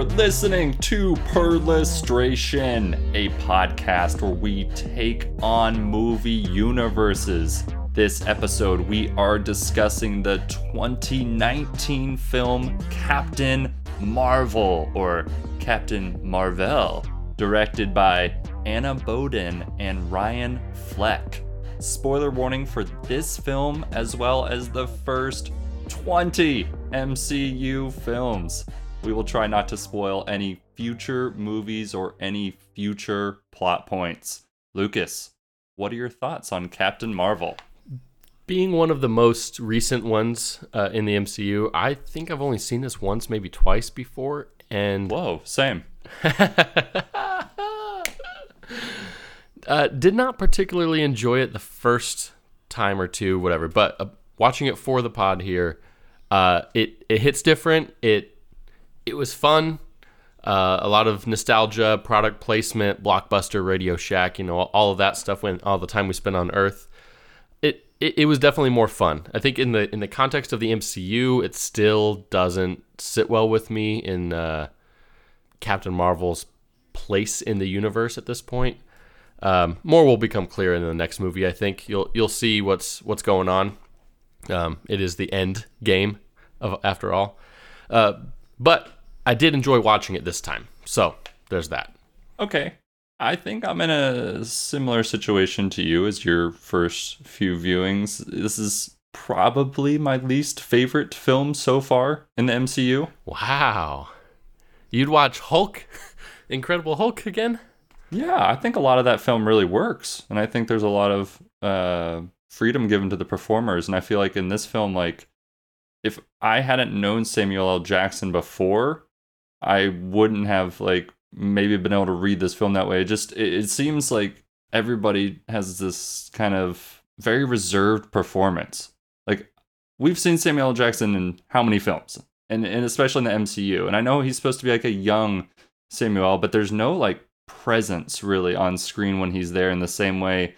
Are listening to Perlustration, a podcast where we take on movie universes. This episode, we are discussing the 2019 film Captain Marvel, or Captain Marvel, directed by Anna Boden and Ryan Fleck. Spoiler warning for this film, as well as the first 20 MCU films. We will try not to spoil any future movies or any future plot points. Lucas, what are your thoughts on Captain Marvel? Being one of the most recent ones uh, in the MCU, I think I've only seen this once, maybe twice before. And Whoa, same. uh, did not particularly enjoy it the first time or two, whatever. But uh, watching it for the pod here, uh, it it hits different. It it was fun. Uh, a lot of nostalgia, product placement, blockbuster, Radio Shack, you know, all of that stuff. When all the time we spent on Earth, it, it it was definitely more fun. I think in the in the context of the MCU, it still doesn't sit well with me in uh, Captain Marvel's place in the universe at this point. Um, more will become clear in the next movie. I think you'll you'll see what's what's going on. Um, it is the end game of after all, uh, but I did enjoy watching it this time. So there's that. Okay. I think I'm in a similar situation to you as your first few viewings. This is probably my least favorite film so far in the MCU. Wow, you'd watch Hulk, Incredible Hulk again? Yeah, I think a lot of that film really works, and I think there's a lot of uh, freedom given to the performers. And I feel like in this film, like if I hadn't known Samuel L. Jackson before, I wouldn't have like maybe been able to read this film that way. It just it, it seems like everybody has this kind of very reserved performance. Like we've seen Samuel L. Jackson in how many films, and and especially in the MCU. And I know he's supposed to be like a young Samuel, but there's no like presence really on screen when he's there in the same way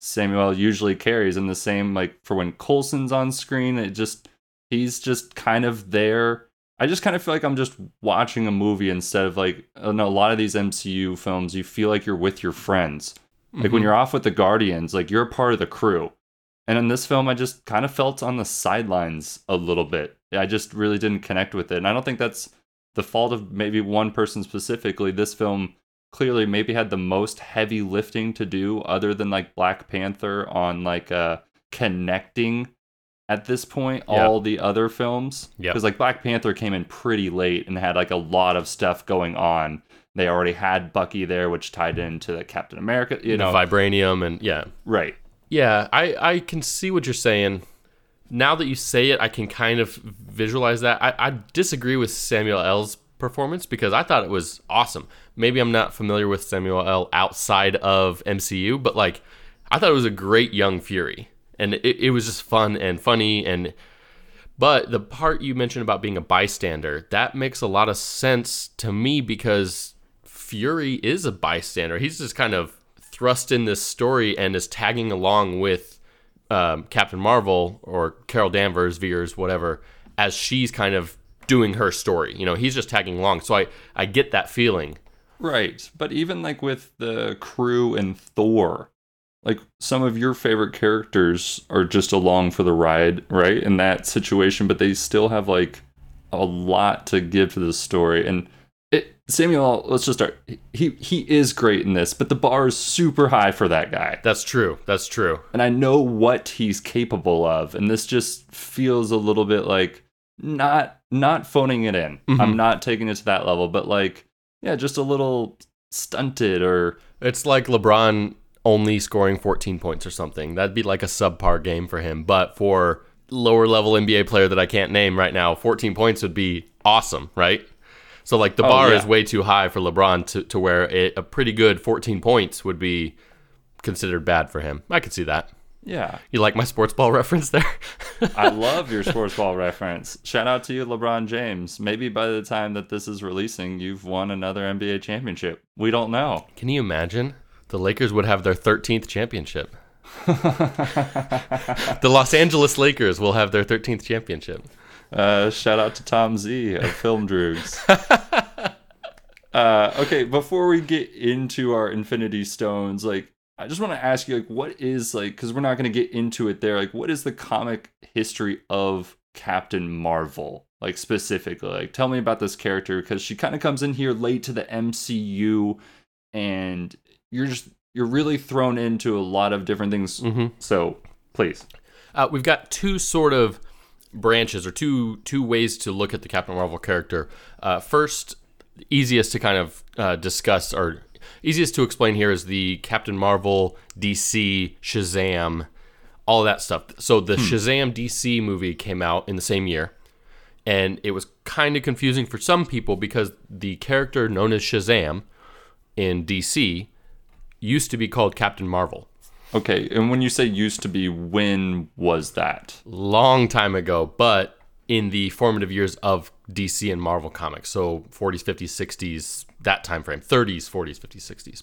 Samuel usually carries. In the same like for when Coulson's on screen, it just he's just kind of there. I just kind of feel like I'm just watching a movie instead of like in a lot of these MCU films, you feel like you're with your friends. Like when Mhm. you're off with the Guardians, like you're a part of the crew. And in this film, I just kind of felt on the sidelines a little bit. I just really didn't connect with it. And I don't think that's the fault of maybe one person specifically. This film clearly maybe had the most heavy lifting to do other than like Black Panther on like uh connecting at this point Yeah. all the other films because like Black Panther came in pretty late and had like a lot of stuff going on. They already had Bucky there, which tied into the Captain America. You the know, vibranium and yeah, right? yeah. I I can see what you're saying. Now that you say it, I can kind of visualize that. I, I disagree with Samuel L's performance because I thought it was awesome. Maybe I'm not familiar with Samuel L outside of MCU, but like I thought it was a great young Fury, and it, it was just fun and funny and. But the part you mentioned about being a bystander, that makes a lot of sense to me because Fury is a bystander. He's just kind of thrust in this story and is tagging along with um, Captain Marvel or Carol Danvers, Veers, whatever, as she's kind of doing her story. You know, he's just tagging along. So I, I get that feeling. Right. But even like with the crew and Thor, like some of your favorite characters are just along for the ride, right? In that situation, but they still have like a lot to give to the story. And it, Samuel, let's just start. He he is great in this, but the bar is super high for that guy. That's true. That's true. And I know what he's capable of, and this just feels a little bit like not not phoning it in. Mhm. I'm not taking it to that level, but like yeah, just a little stunted or It's like LeBron only scoring 14 points or something. That'd be like a subpar game for him. But for lower level NBA player that I can't name right now, 14 points would be awesome, right? So like the Oh, bar yeah. is way too high for LeBron to, to where it, a pretty good 14 points would be considered bad for him. I could see that. yeah. You like my sports ball reference there? I love your sports ball reference. Shout out to you, LeBron James. Maybe by the time that this is releasing, you've won another NBA championship. We don't know. Can you imagine? The Lakers would have their 13th championship. the Los Angeles Lakers will have their 13th championship. Uh, shout out to Tom Z of Film Droogs. uh, okay, before we get into our Infinity Stones, like I just want to ask you, like, what is like, because we're not going to get into it there. Like, what is the comic history of Captain Marvel? Like specifically, like tell me about this character because she kind of comes in here late to the MCU, and you're just you're really thrown into a lot of different things. Mhm. So please, Uh, we've got two sort of branches or two two ways to look at the Captain Marvel character. Uh, first, easiest to kind of uh, discuss or easiest to explain here is the Captain Marvel, DC, Shazam, all that stuff. So the Shazam DC movie came out in the same year, and it was kind of confusing for some people because the character known as Shazam in DC used to be called Captain Marvel. okay. And when you say used to be, when was that? long time ago, but in the formative years of DC and Marvel comics. So 40s, 50s, 60s, that time frame, 30s, 40s, 50s, 60s.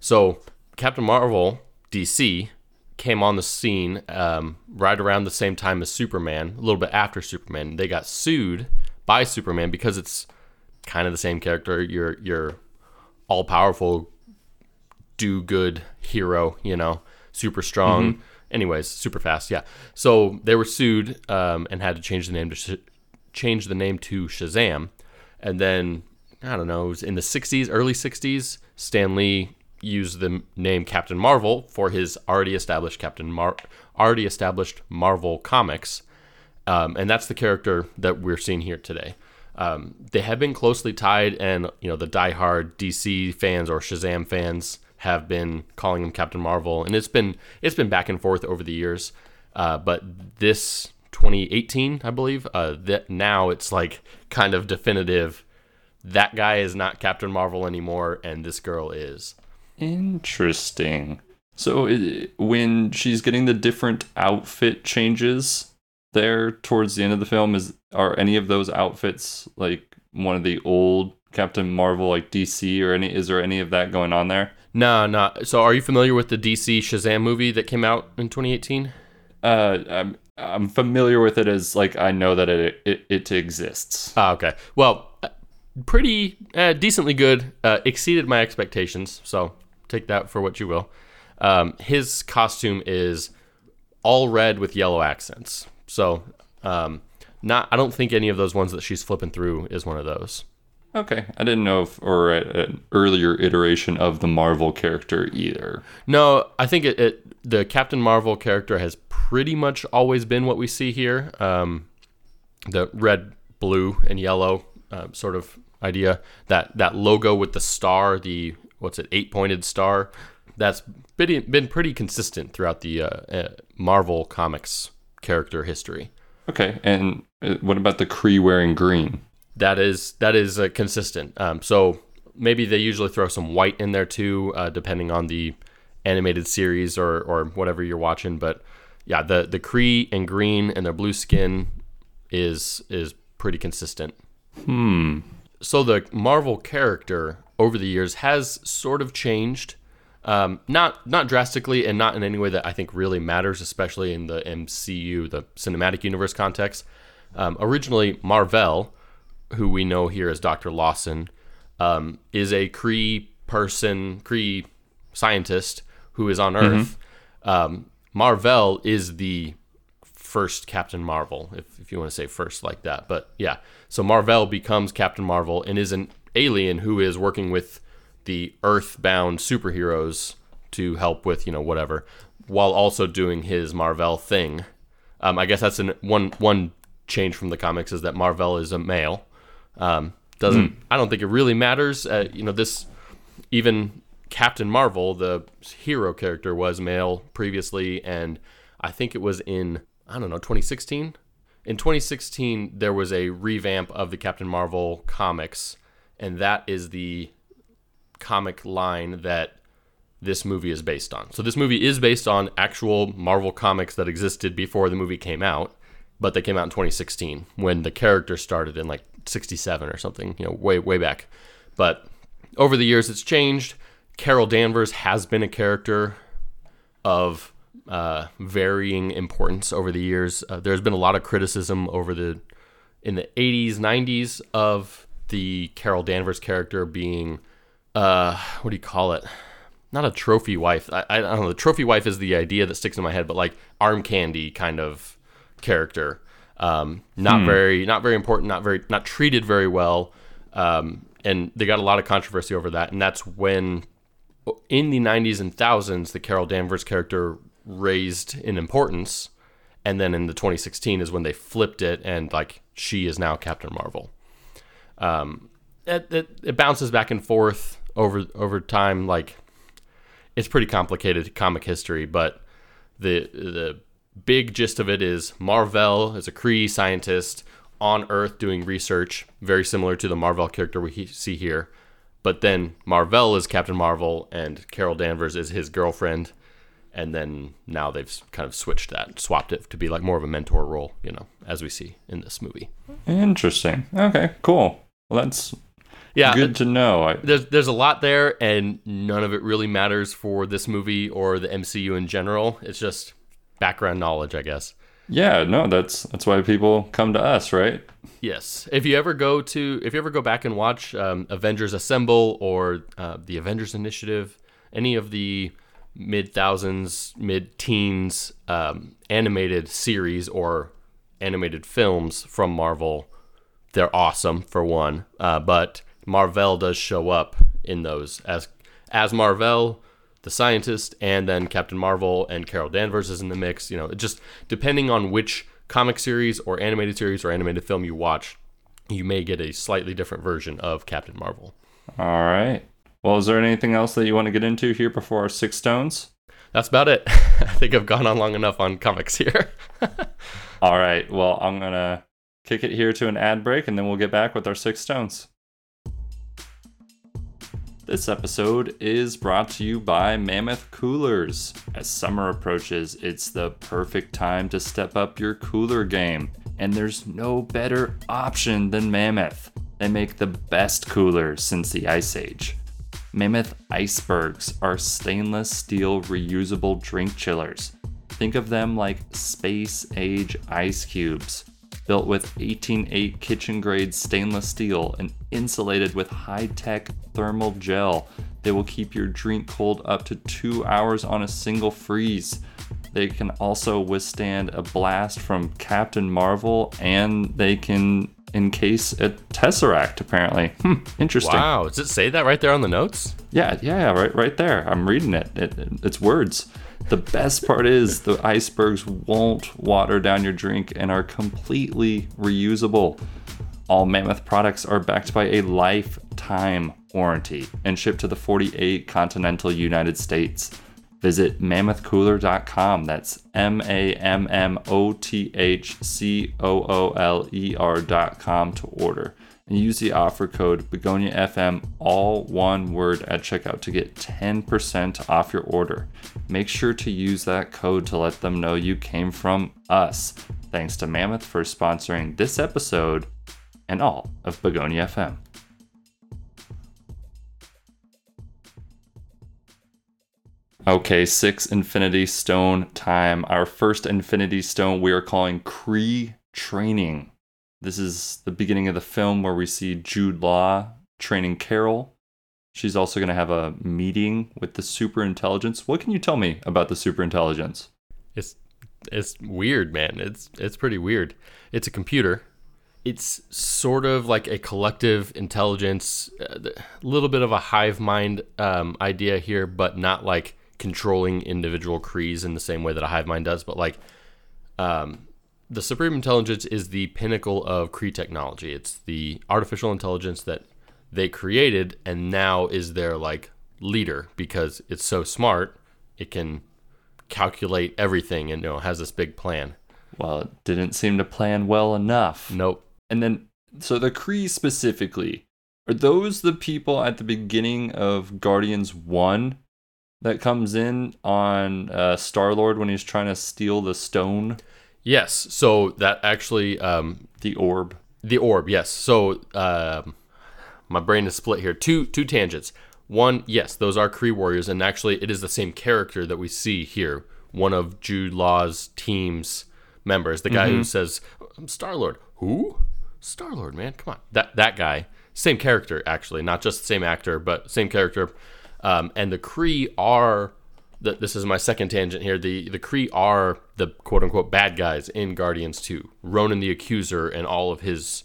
So Captain Marvel, DC, came on the scene um, right around the same time as Superman, a little bit after Superman. They got sued by Superman because it's kind of the same character. You're you're all powerful, do good hero, you know, super strong. Anyways, super fast, yeah. So they were sued um, and had to change the name to Sh- change the name to Shazam, and then I don't know, it was in the '60s, early '60s, Stan Lee used the name Captain Marvel for his already established Captain Mar already established Marvel comics, um, and that's the character that we're seeing here today. Um, they have been closely tied, and you know the diehard DC fans or Shazam fans have been calling him Captain Marvel, and it's been it's been back and forth over the years. Uh, but this 2018, I believe, uh, that now it's like kind of definitive. That guy is not Captain Marvel anymore, and this girl is. Interesting. So i when she's getting the different outfit changes there towards the end of the film, is are any of those outfits like one of the old Captain Marvel, like DC, or any? Is there any of that going on there? No, no. So, are you familiar with the DC Shazam movie that came out in 2018? Uh, I'm I'm familiar with it as like I know that it it, it exists. Ah, okay. Well, uh, pretty uh, decently good. Uh, exceeded my expectations. So take that for what you will. Um, his costume is all red with yellow accents. So um, not. I don't think any of those ones that she's flipping through is one of those. Okay, I didn't know if or a- an earlier iteration of the Marvel character either. No, I think it, it the Captain Marvel character has pretty much always been what we see here. Um, the red, blue, and yellow uh, sort of idea. That that logo with the star, the what's it, eight pointed star. That's been been pretty consistent throughout the uh, uh, Marvel comics character history. Okay, and uh, what about the Kree wearing green? That is that is uh, consistent. Um, so maybe they usually throw some white in there too, uh, depending on the animated series or or whatever you're watching. But yeah, the the Kree and green and their blue skin is is pretty consistent. Hmm. So the Marvel character over the years has sort of changed. Um, not not drastically and not in any way that I think really matters, especially in the MCU, the cinematic universe context. Um, originally, Mar-Vell, who we know here as Dr. Lawson, um, is a Kree person, Kree scientist who is on Earth. Um, Mar-Vell is the first Captain Marvel, if, if you want to say first like that. But yeah, so Mar-Vell becomes Captain Marvel and is an alien who is working with the Earthbound superheroes to help with you know whatever, while also doing his Marvel thing. Um, I guess that's an one one change from the comics is that Mar-Vell is a male. Um, doesn't I don't think it really matters. Uh, you know this even Captain Marvel, the hero character, was male previously, and I think it was in I don't know 2016. In 2016, there was a revamp of the Captain Marvel comics, and that is the comic line that this movie is based on. So this movie is based on actual Marvel comics that existed before the movie came out, but they came out in 2016 when the character started in like 67 or something, you know, way way back. But over the years it's changed. Carol Danvers has been a character of uh, varying importance over the years. Uh, there's been a lot of criticism over the in the 80s, 90s of the Carol Danvers character being, uh, what do you call it? Not a trophy wife. I, I don't know. The trophy wife is the idea that sticks in my head, but like arm candy kind of character. Um, not very, not very important. Not very, not treated very well. Um, and they got a lot of controversy over that. And that's when, in the 90s and thousands, the Carol Danvers character raised in importance. And then in the 2016 is when they flipped it, and like she is now Captain Marvel. Um, it, it, it bounces back and forth over over time. Like it's pretty complicated comic history, but the the big gist of it is Mar-Vell is a Kree scientist on Earth doing research, very similar to the Mar-Vell character we he- see here. But then Mar-Vell is Captain Marvel, and Carol Danvers is his girlfriend. And then now they've kind of switched that, swapped it to be like more of a mentor role, you know, as we see in this movie. Interesting. Okay, cool. Well, that's Yeah, good uh, to know. I, there's there's a lot there, and none of it really matters for this movie or the MCU in general. It's just background knowledge, I guess. yeah, no, that's that's why people come to us, right? Yes. If you ever go to, if you ever go back and watch um, Avengers Assemble or uh, the Avengers Initiative, any of the mid thousands, mid teens um, animated series or animated films from Marvel, they're awesome for one. Uh, but Mar-Vell does show up in those as as Mar-Vell, the scientist, and then Captain Marvel and Carol Danvers is in the mix. You know, just depending on which comic series or animated series or animated film you watch, you may get a slightly different version of Captain Marvel. All right. Well, is there anything else that you want to get into here before our six stones? That's about it. I think I've gone on long enough on comics here. All right. Well, I'm gonna kick it here to an ad break, and then we'll get back with our six stones. This episode is brought to you by Mammoth Coolers. As summer approaches, it's the perfect time to step up your cooler game, and there's no better option than Mammoth. They make the best coolers since the Ice Age. Mammoth icebergs are stainless steel reusable drink chillers. Think of them like space age ice cubes, built with 18.8 kitchen grade stainless steel and insulated with high tech thermal gel. They will keep your drink cold up to two hours on a single freeze. They can also withstand a blast from Captain Marvel and they can encase a Tesseract, apparently. Hmm, interesting. wow, does it say that right there on the notes? Yeah, yeah, right, right there. I'm reading it. it. It's words. The best part is the icebergs won't water down your drink and are completely reusable. All Mammoth products are backed by a lifetime warranty and shipped to the 48 continental United States. Visit mammothcooler.com. That's M A M M O T H C O O L E R.com to order. And use the offer code BegoniaFM, all one word at checkout to get 10% off your order. Make sure to use that code to let them know you came from us. Thanks to Mammoth for sponsoring this episode and all of Begonia FM. Okay, six Infinity Stone time. Our first Infinity Stone we are calling Kree Training. This is the beginning of the film where we see Jude Law training Carol. She's also going to have a meeting with the super intelligence. What can you tell me about the super intelligence? It's it's weird, man. It's it's pretty weird. It's a computer. It's sort of like a collective intelligence, a little bit of a hive mind um, idea here, but not like controlling individual Krees in the same way that a hive mind does. But like, um, the supreme intelligence is the pinnacle of Kree technology. It's the artificial intelligence that they created, and now is their like leader because it's so smart. It can calculate everything and you know has this big plan. Well, it didn't seem to plan well enough. Nope. And then, so the Kree specifically, are those the people at the beginning of Guardians 1 that comes in on uh, Star Lord when he's trying to steal the stone, Yes. So that actually um, the orb? the orb. Yes. So um, my brain is split here. Two two tangents. One, yes, those are Kree warriors, and actually, it is the same character that we see here. One of Jude Law's team's members, the guy who says, "I'm "Star Lord." Who? Star Lord, man, come on. That that guy, same character actually, not just the same actor, but same character. Um, and the Kree are. The, this is my second tangent here. The the Kree are the quote unquote bad guys in Guardians 2. Ronan the Accuser and all of his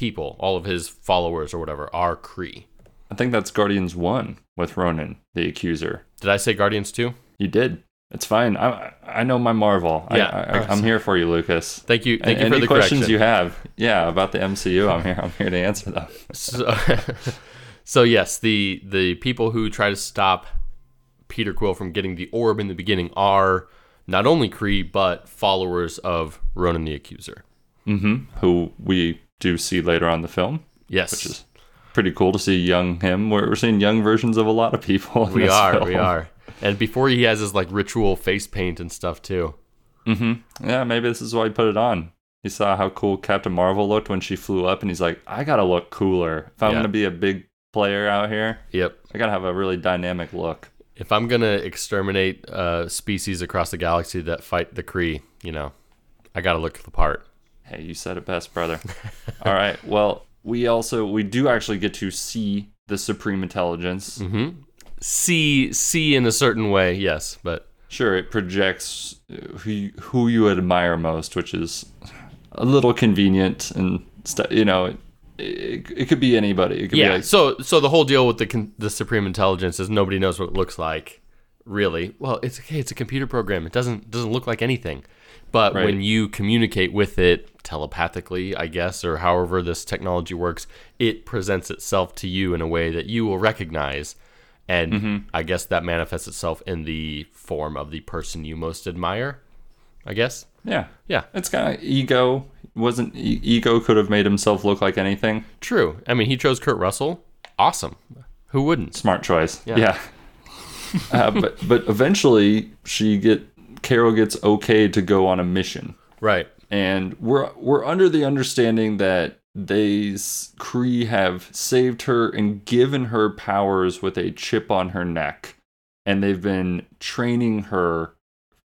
people, all of his followers or whatever, are Kree. I think that's Guardians 1 with Ronan, the accuser. Did I say Guardians 2? You did. It's fine. I I know my Marvel. Yeah. I, I, I'm here for you, Lucas. Thank you. Thank you Any for the questions correction. you have, yeah, about the MCU, I'm here. I'm here to answer them. so, so yes, the the people who try to stop Peter Quill from getting the orb in the beginning are not only Kree but followers of Ronan the Accuser. Mm-hmm. Who we do see later on the film, Yes, which is pretty cool to see young him. We're, we're seeing young versions of a lot of people. We are, film. we are. And before he has his like ritual face paint and stuff too. Yeah, maybe this is why he put it on. He saw how cool Captain Marvel looked when she flew up, and he's like, I gotta look cooler. If I'm Yeah. gonna be a big player out here, Yep. I gotta have a really dynamic look. If I'm gonna exterminate uh, species across the galaxy that fight the Kree, you know, I gotta look the part. Hey, you said it best, brother. All right. Well, we also we do actually get to see the Supreme Intelligence. Mm-hmm. See, see in a certain way, yes, but Sure, it projects uh, who you, who you admire most, which is a little convenient and st- you know, it, it, it could be anybody. It could yeah. be like so, so the whole deal with the con- the supreme intelligence is nobody knows what it looks like, really. Well, it's okay. It's a computer program. It doesn't doesn't look like anything. But Right. when you communicate with it telepathically, I guess, or however this technology works, it presents itself to you in a way that you will recognize. And Mm-hmm. I guess that manifests itself in the form of the person you most admire. I guess. yeah. Yeah. It's kind of ego. Wasn't e- Ego could have made himself look like anything. True. I mean, he chose Kurt Russell. Awesome. Who wouldn't? Smart choice. Yeah. Yeah. uh, but but eventually she get Carol gets okay to go on a mission. Right. and we're we're under the understanding that these Kree have saved her and given her powers with a chip on her neck, and they've been training her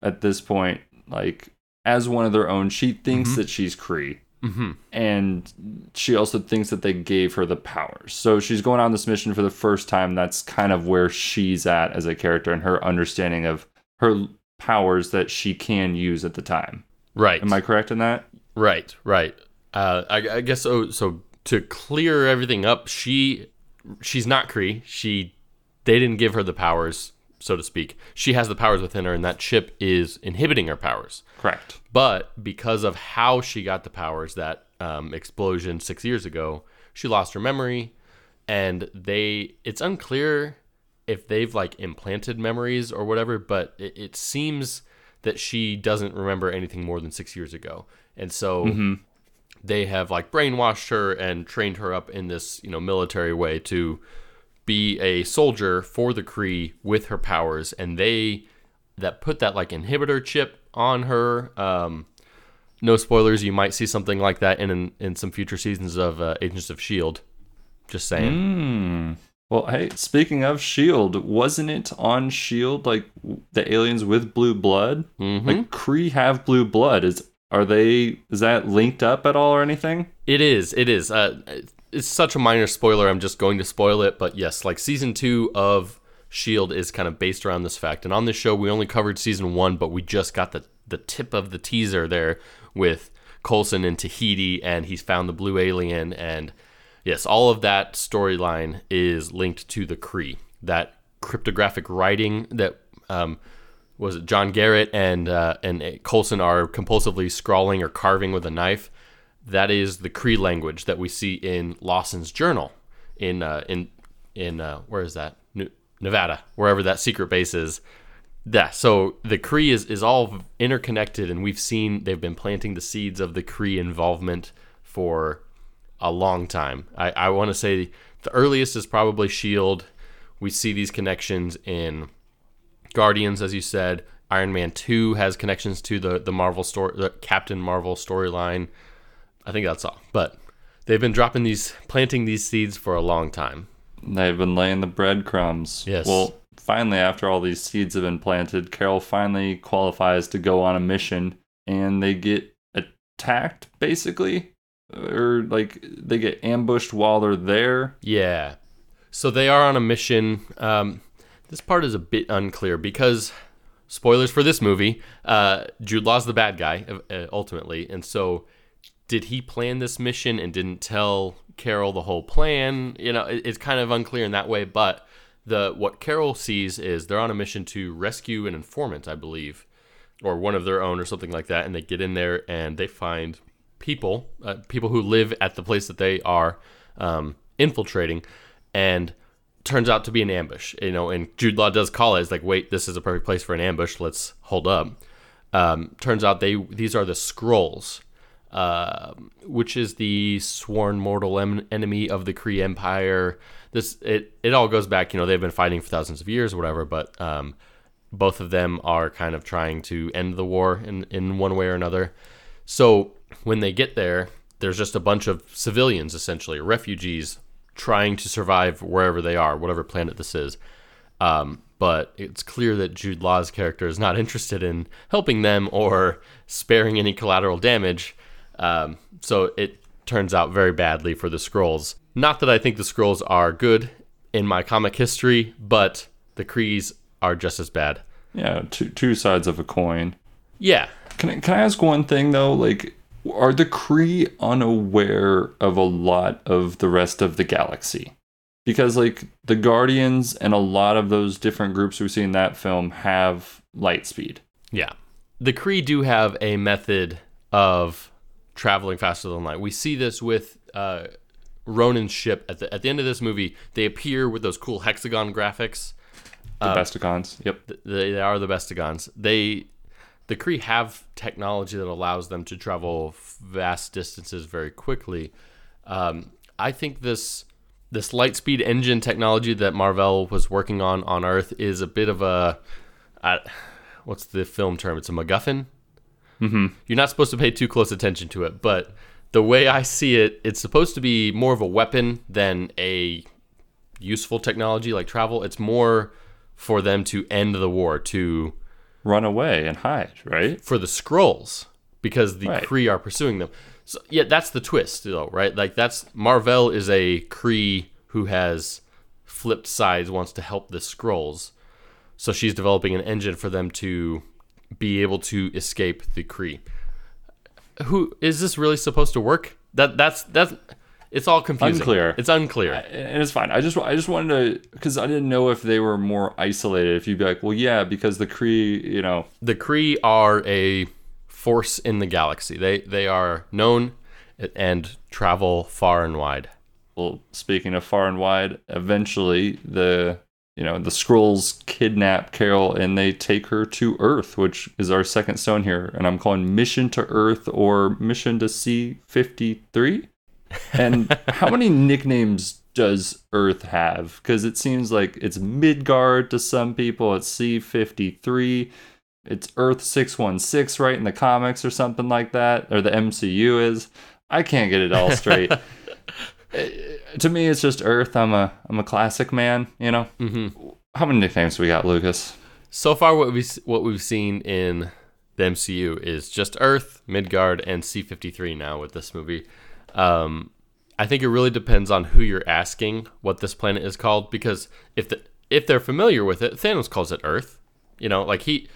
at this point, like as one of their own. She thinks that she's Kree, Mm-hmm. and she also thinks that they gave her the powers. So she's going on this mission for the first time. That's kind of where she's at as a character and her understanding of her powers that she can use at the time. Right. Am I correct in that? Right, right. Uh, I, I guess so. So to clear everything up, she she's not Kree. She they didn't give her the powers, so to speak. She has the powers within her, and that chip is inhibiting her powers. Correct. But because of how she got the powers, that um, explosion six years ago, she lost her memory, and they it's unclear if they've like implanted memories or whatever. But it, it seems that she doesn't remember anything more than six years ago, and so they have like brainwashed her and trained her up in this you know military way to be a soldier for the Kree with her powers, and they that put that like inhibitor chip on her. Um, no spoilers. You might see something like that in in some future seasons of uh, Agents of Shield. Just saying. Hmm. Well, hey, speaking of Shield, wasn't it on Shield like the aliens with blue blood? Mhm. Like Kree have blue blood. Is are they? Is that linked up at all or anything? It is. It is. Uh, it's such a minor spoiler. I'm just going to spoil it. But yes, like season two of Shield is kind of based around this fact. And on this show, we only covered season one, but we just got the the tip of the teaser there with Coulson in Tahiti, and he's found the blue alien. And yes, all of that storyline is linked to the Kree. That cryptographic writing that um, was it John Garrett and uh, and Coulson are compulsively scrawling or carving with a knife. That is the Kree language that we see in Lawson's journal in uh, in in uh, where is that Nevada, wherever that secret base is. Yeah, so the Kree is, is all interconnected, and we've seen they've been planting the seeds of the Kree involvement for a long time. I, I want to say the earliest is probably Shield. We see these connections in Guardians, as you said. Iron Man Two has connections to the the Marvel story, the Captain Marvel storyline. I think that's all. But they've been dropping these, planting these seeds for a long time. They've been laying the breadcrumbs. Yes. Well, finally, after all these seeds have been planted, Carol finally qualifies to go on a mission, and they get attacked basically or like they get ambushed while they're there. Yeah. So they are on a mission. Um, this part is a bit unclear because, spoilers for this movie, uh, Jude Law's the bad guy uh, ultimately, and so did he plan this mission and didn't tell Carol the whole plan? You know, it, it's kind of unclear in that way. But the what Carol sees is they're on a mission to rescue an informant, I believe, or one of their own or something like that, and they get in there and they find people, uh, people who live at the place that they are um, infiltrating, and turns out to be an ambush. You know, and Jude Law does call it. It's like, wait, this is a perfect place for an ambush. Let's hold up. Um, turns out they these are the Skrulls, uh, which is the sworn mortal em- enemy of the Kree Empire. This it it all goes back. You know, they've been fighting for thousands of years or whatever, but. Um, both of them are kind of trying to end the war in, in one way or another. So when they get there, there's just a bunch of civilians, essentially, refugees, trying to survive wherever they are, whatever planet this is. Um, but it's clear that Jude Law's character is not interested in helping them or sparing any collateral damage. Um, so it turns out very badly for the Skrulls. Not that I think the Skrulls are good in my comic history, but the Krees are just as bad. Yeah, two two sides of a coin. Yeah. Can I, can I ask one thing though? Like, are the Kree unaware of a lot of the rest of the galaxy? Because like the Guardians and a lot of those different groups we see in that film have light speed. Yeah. The Kree do have a method of traveling faster than light. We see this with uh, Ronan's ship at the at the end of this movie. They appear with those cool hexagon graphics. The Besticons. Yep. Th- They, they are the Bestigons. They the Kree have technology that allows them to travel vast distances very quickly. Um, I think this this light speed engine technology that Mar-Vell was working on on Earth is a bit of a uh, what's the film term? It's a MacGuffin. Mm-hmm. You're not supposed to pay too close attention to it, but the way I see it, it's supposed to be more of a weapon than a useful technology like travel. It's more for them to end the war, to Run away and hide, right? for the Skrulls because the Right. Kree are pursuing them. So yeah, that's the twist though, right? Like that's Mar-Vell is a Kree who has flipped sides, wants to help the Skrulls. So she's developing an engine for them to be able to escape the Kree. Who is this really supposed to work? That that's that's it's all confusing. Unclear. It's unclear. and it's fine. I just I just wanted to because I didn't know if they were more isolated. If you'd be like, well, yeah, because the Kree, you know, the Kree are a force in the galaxy. They they are known and travel far and wide. well, speaking of far and wide, eventually the you know the Skrulls kidnap Carol and they take her to Earth, which is our second stone here, and I'm calling Mission to Earth or Mission to C fifty three. And how many nicknames does Earth have? Because it seems like it's Midgard to some people, it's C fifty three. It's Earth 616, right, in the comics or something like that, or the MCU is. I can't get it all straight. to me, it's just Earth. I'm a I'm a classic man, you know. Mm-hmm. How many nicknames we got, Lucas? So far, what we what we've seen in the MCU is just Earth, Midgard, and C fifty three. Now with this movie, um, I think it really depends on who you're asking what this planet is called. Because if the if they're familiar with it, Thanos calls it Earth. You know, like he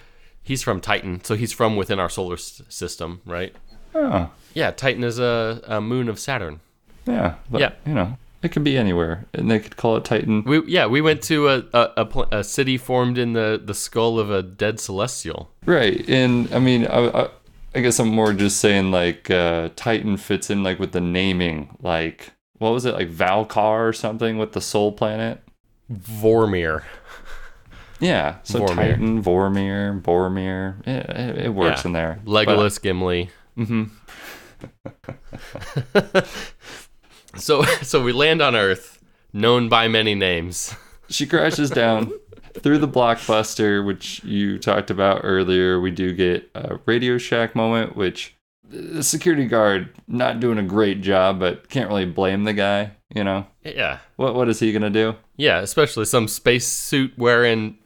he's from Titan, so he's from within our solar s- system, right? Oh, Yeah, Titan is a, a moon of Saturn. yeah, but, Yeah. You know, it could be anywhere, and they could call it Titan. We yeah, we went to a a, a, pl- a city formed in the, the skull of a dead celestial. Right, and I mean, I, I, I guess I'm more just saying like uh, Titan fits in like with the naming, like what was it, like Valkar or something with the Soul Planet. Vormir. Yeah, so Vormir. Titan, Vormir, Boromir, it, it, works Yeah. in there. Legolas, Gimli. hmm So so we land on Earth, known by many names. She crashes down through the blockbuster, which you talked about earlier. We do get a Radio Shack moment, which the security guard not doing a great job, but can't really blame the guy. You know Yeah. what? What is he gonna do? Yeah, especially some spacesuit wearing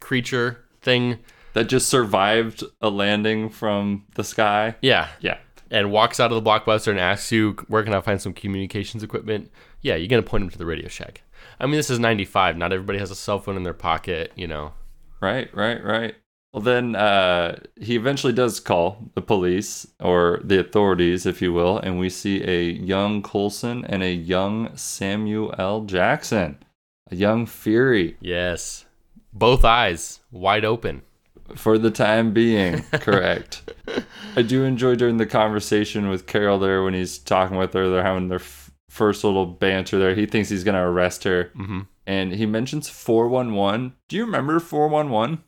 creature thing. That just survived a landing from the sky. Yeah. Yeah, and walks out of the blockbuster and asks you where can I find some communications equipment, yeah, you're gonna point him to the Radio Shack. I mean, this is '95. Not everybody has a cell phone in their pocket, you know. Right, right, right. Well, then uh, he eventually does call the police or the authorities, if you will, and we see a young Coulson and a young Samuel L. Jackson, a young Fury Yes, both eyes wide open. for the time being. Correct. I do enjoy during the conversation with Carol there when he's talking with her. They're having their first little banter there. He thinks he's going to arrest her. Mm-hmm. And he mentions 411. Do you remember 411?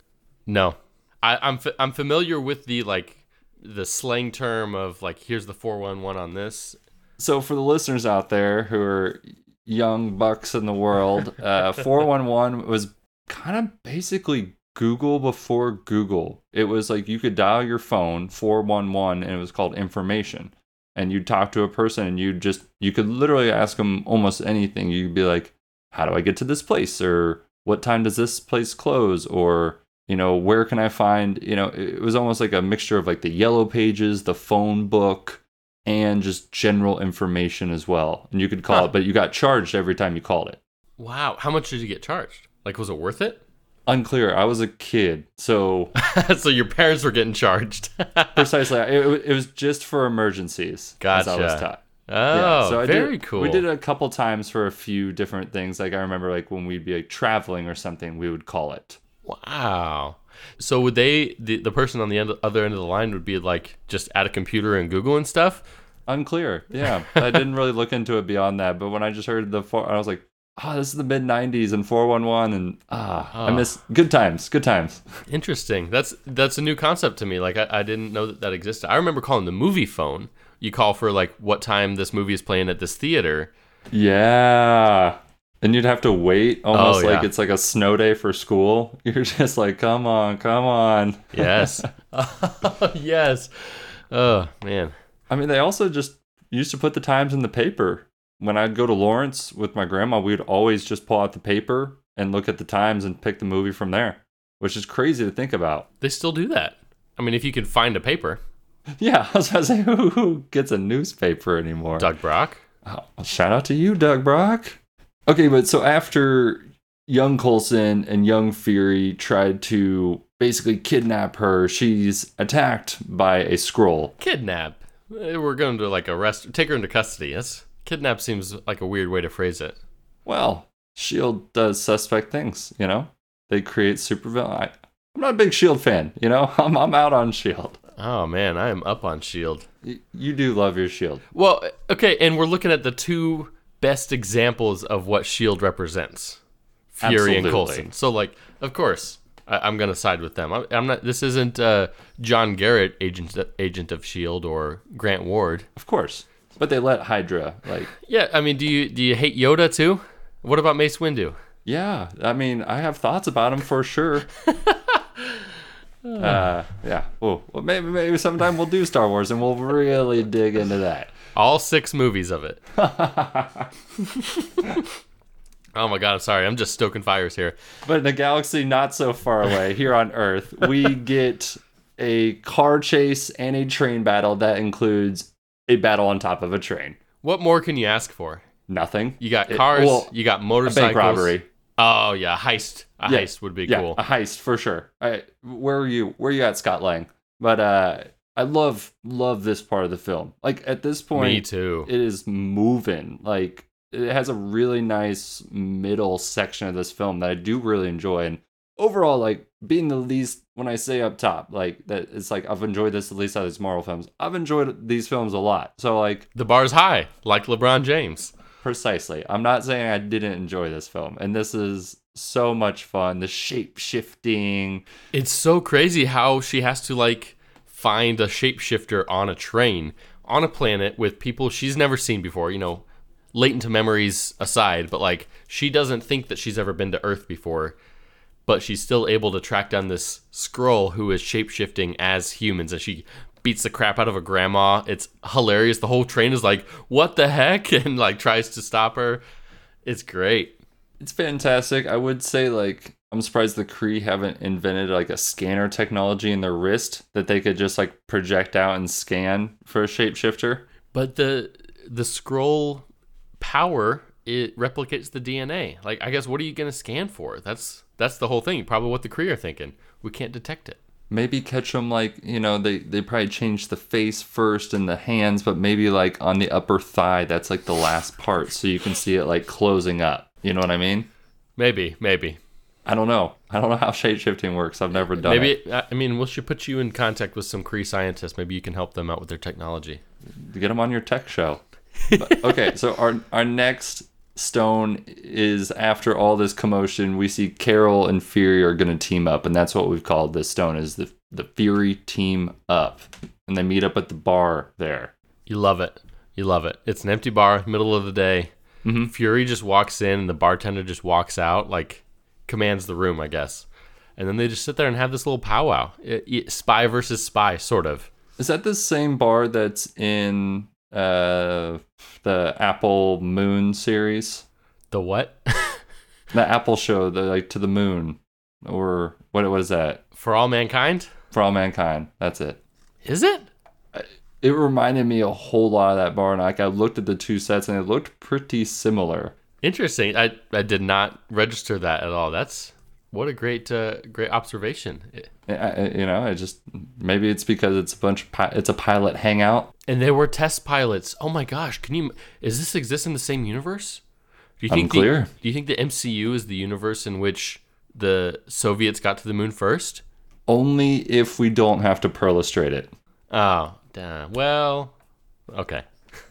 No, I, I'm fa- I'm familiar with the like the slang term of like here's the four one one on this. So for the listeners out there who are young bucks in the world, uh, 411 was kind of basically Google before Google. It was like you could dial your phone 411 and it was called information. And you'd talk to a person and you just you could literally ask them almost anything. You'd be like, "How do I get to this place?" or "What time does this place close?" or you know, where can I find, you know, it was almost like a mixture of like the yellow pages, the phone book, and just general information as well. And you could call Huh. it, but you got charged every time you called it. Wow, how much did you get charged? Like, was it worth it? Unclear. I was a kid, so so your parents were getting charged. precisely, it, it was just for emergencies. As I was Gotcha. taught. oh, so I very did, cool. We did it a couple times for a few different things. Like I remember, like when we'd be like traveling or something, we would call it. Wow. So would they the, the person on the end, other end of the line would be like just at a computer and Google and stuff? Unclear. Yeah, I didn't really look into it beyond that. But when I just heard the I was like, "Oh, this is the mid '90s and 411," and ah, I Ah. miss good times. Good times. Interesting. That's that's a new concept to me. Like I, I didn't know that that existed. I remember calling the movie phone. You call for like what time this movie is playing at this theater. Yeah. And you'd have to wait almost Oh, like yeah. it's like a snow day for school. You're just like, come on, come on. Yes. yes. Oh man. I mean, they also just used to put the times in the paper. When I'd go to Lawrence with my grandma, we'd always just pull out the paper and look at the times and pick the movie from there, which is crazy to think about. They still do that. I mean, if you can find a paper, Yeah, I was about to say, who, who gets a newspaper anymore? Doug Brock. Oh, shout out to you, Doug Brock. Okay, but so after young Coulson and young Fury tried to basically kidnap her, she's attacked by a Skrull. Kidnap. We're going to like arrest, take her into custody. That's kidnap seems like a weird way to phrase it. Well, Shield does suspect things, you know? They create supervillain. I'm not a big Shield fan, you know? I'm, I'm out on Shield. Oh man, I am up on Shield. Y- You do love your Shield. Well, okay, and we're looking at the two best examples of what Shield represents: Fury and Absolutely. Coulson. So, like, of course, I, I'm gonna side with them. I'm, I'm not. This isn't uh, John Garrett, agent agent of Shield, or Grant Ward. Of course. But they let Hydra, like, Yeah, I mean, do you do you hate Yoda too? What about Mace Windu? Yeah, I mean, I have thoughts about him for sure. uh, yeah. Well, well, maybe maybe sometime we'll do Star Wars and we'll really dig into that. All six movies of it. oh my god, I'm sorry. I'm just stoking fires here. But in a galaxy not so far away, here on Earth, we get a car chase and a train battle that includes a battle on top of a train. What more can you ask for? Nothing. You got It- cars, well, you got a motorcycles. bank robbery. Oh yeah, heist. A Yeah, heist would be yeah, cool. a heist for sure. I, where are you? Where are you at, Scott Lang? But uh, I love love this part of the film. Like at this point, Me too. it is moving. Like it has a really nice middle section of this film that I do really enjoy. And overall, like being the least when I say up top, like that it's like I've enjoyed this the least out of these Marvel films. I've enjoyed these films a lot. So like The bar's high, like LeBron James. precisely. I'm not saying I didn't enjoy this film. And this is so much fun. The shape shifting. It's so crazy how she has to like find a shapeshifter on a train on a planet with people she's never seen before, you know, latent memories aside, but like she doesn't think that she's ever been to Earth before, but she's still able to track down this Skrull who is shapeshifting as humans and she beats the crap out of a grandma. It's hilarious. The whole train is like, "What the heck?" and like tries to stop her. It's great. It's fantastic. I would say like I'm surprised the Kree haven't invented like a scanner technology in their wrist that they could just like project out and scan for a shapeshifter. But the the Skrull power it replicates the DNA. Like I guess what are you gonna scan for? That's that's the whole thing. Probably what the Kree are thinking. We can't detect it. Maybe catch them like you know they they probably change the face first and the hands, but maybe like on the upper thigh. That's like the last part, so you can see it like closing up. You know what I mean? Maybe, maybe. I don't know. I don't know how shapeshifting works. I've never done Maybe it. Maybe I mean we should put you in contact with some Kree scientists. Maybe you can help them out with their technology. Get them on your tech show. But- okay, so our our next stone is after all this commotion, we see Carol and Fury are going to team up, and that's what we've called this stone is the the Fury team up, and they meet up at the bar there. You love it. You love it. It's an empty bar, middle of the day. Mhm. Fury just walks in, and the bartender just walks out, like commands the room, I guess. And then they just sit there and have this little powwow. It- it- spy versus spy, sort of. Is that the same bar that's in uh the Apple Moon series? The what? The Apple show, the like to the moon, or what was that? For all mankind? For all mankind. That's it. Is it? It reminded me a whole lot of that bar, and like I looked at the two sets, and it looked pretty similar. Interesting. I, I did not register that at all. That's what a great uh, great observation. I- you know, I just maybe it's because it's a bunch of pi- it's a pilot hangout. And they were test pilots. Oh my gosh! Can you? Is this exist in the same universe? Do you think the- do you think the MCU is the universe in which the Soviets got to the moon first? Only if we don't have to perlustrate it. Oh, damn. Well, okay.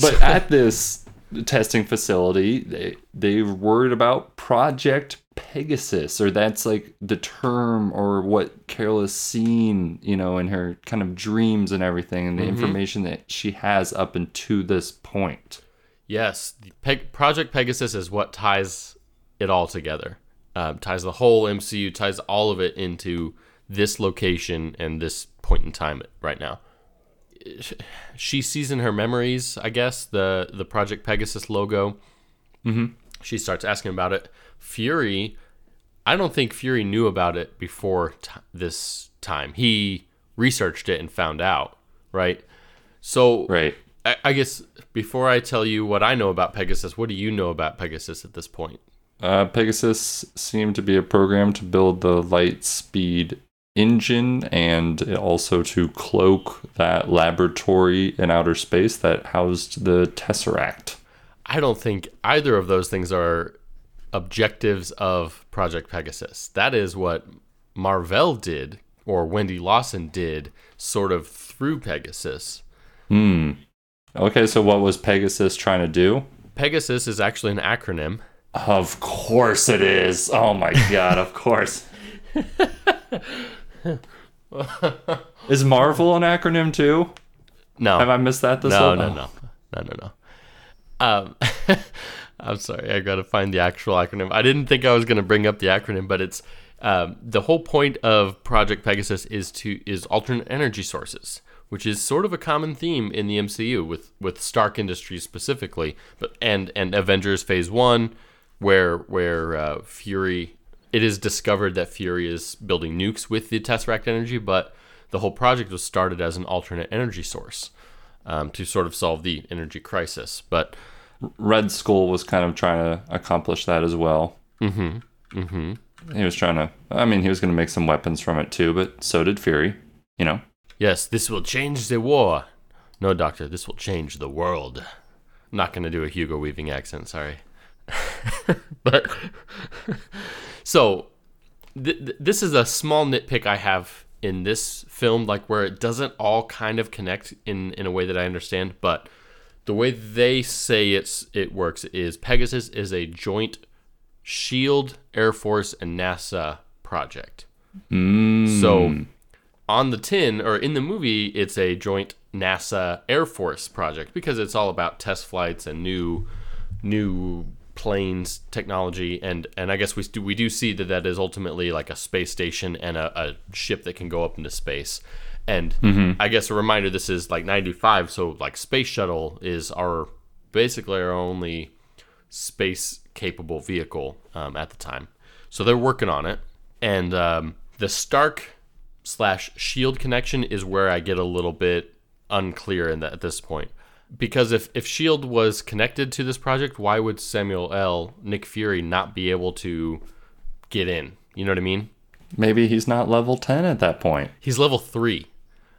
But at this testing facility, they they're worried about Project Pegasus, or that's like the term or what Carol has seen, you know, in her kind of dreams and everything, and the information that she has up until this point. Yes, the Peg- Project Pegasus is what ties it all together. Um, ties the whole MCU, ties all of it into this location and this point in time right now. She sees in her memories, I guess, the the Project Pegasus logo. Mm-hmm. She starts asking about it. Fury, I don't think Fury knew about it before t- this time. He researched it and found out, right? So Right. I, I guess before I tell you what I know about Pegasus, what do you know about Pegasus at this point? Uh, Pegasus seemed to be a program to build the light speed engine and also to cloak that laboratory in outer space that housed the Tesseract. I don't think either of those things are objectives of Project Pegasus. That is what Mar-Vell did, or Wendy Lawson did, sort of through Pegasus. Hmm. Okay, so what was Pegasus trying to do? Pegasus is actually an acronym. Of course it is. Oh my god, of course. is Marvel an acronym too? No, Have I missed that this no, whole no, no, no, no, no. Um, I'm sorry, I gotta find the actual acronym. I didn't think I was gonna bring up the acronym, but it's um, the whole point of Project Pegasus is to is alternate energy sources, which is sort of a common theme in the MCU with with Stark Industries specifically, but and and Avengers Phase One, where where uh, Fury it is discovered that Fury is building nukes with the Tesseract energy, but the whole project was started as an alternate energy source um, to sort of solve the energy crisis. But Red Skull was kind of trying to accomplish that as well. mm-hmm, mm-hmm. He was trying to. I mean, he was going to make some weapons from it too, but so did Fury. You know. yes, this will change the war. No, Doctor, this will change the world. I'm not going to do a Hugo Weaving accent, sorry. but so th- th- this is a small nitpick I have in this film, like where it doesn't all kind of connect in in a way that I understand. But the way they say it's it works is Pegasus is a joint Shield, Air Force, and NASA project. Mm. So on the tin or in the movie, it's a joint NASA Air Force project because it's all about test flights and new new planes technology and and I guess we do we do see that that is ultimately like a space station and a, a ship that can go up into space and I guess a reminder this is like 95 so like space shuttle is our basically our only space capable vehicle um, at the time. So they're working on it, and um, the Stark slash Shield connection is where I get a little bit unclear in that at this point. Because if, if Shield was connected to this project, why would Samuel L. Nick Fury not be able to get in? You know what I mean? Maybe he's not level 10 at that point. He's level three.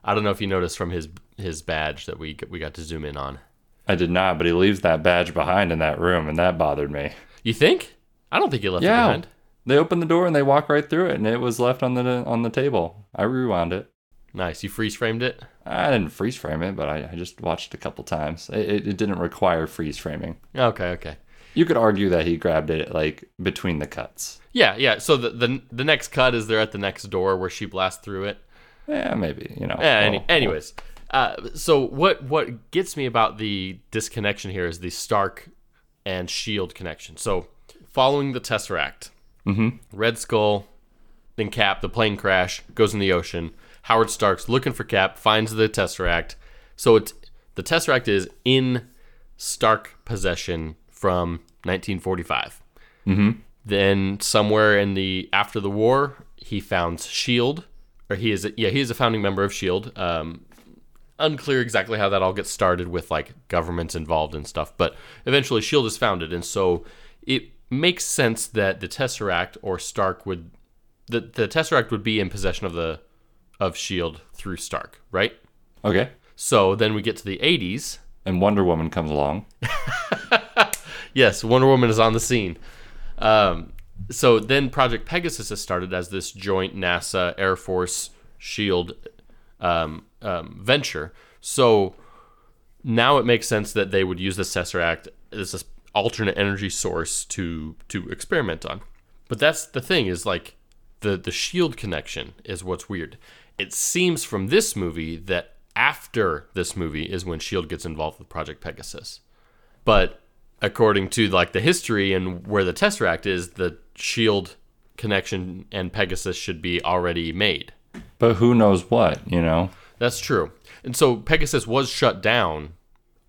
I don't know if you noticed from his his badge that we we got to zoom in on. I did not, but he leaves that badge behind in that room, and that bothered me. You think? I don't think he left it Yeah. behind. They open the door and they walk right through it, and it was left on the on the table. I rewound it. Nice. You freeze framed it. I didn't freeze frame it, but I, I just watched a couple times. It, it, it didn't require freeze framing. Okay. Okay. You could argue that he grabbed it like between the cuts. Yeah. Yeah. So the the, the next cut is they're at the next door where she blasts through it. Yeah, maybe you know. Yeah, any, well, anyways, uh, so what what gets me about the disconnection here is the Stark and Shield connection. So following the Tesseract, Red Skull, then Cap, the plane crash goes in the ocean. Howard Stark's looking for Cap, finds the Tesseract. So it's the Tesseract is in Stark possession from 1945. Then somewhere in the after the war, he founds Shield, or he is a, yeah he is a founding member of Shield. Um, unclear exactly how that all gets started with like governments involved and stuff, but eventually Shield is founded, and so it makes sense that the Tesseract or Stark would the the Tesseract would be in possession of the of Shield through Stark, right? Okay. So then we get to the 80s. And Wonder Woman comes along. Yes, Wonder Woman is on the scene. Um, so then Project Pegasus is started as this joint NASA Air Force Shield um, um, venture. So now it makes sense that they would use the Tesseract as this alternate energy source to to experiment on. But that's the thing is like the the Shield connection is what's weird. It seems from this movie that after this movie is when Shield gets involved with Project Pegasus. But according to like the history and where the Tesseract is, the Shield connection and Pegasus should be already made. But who knows what, you know? That's true. And so Pegasus was shut down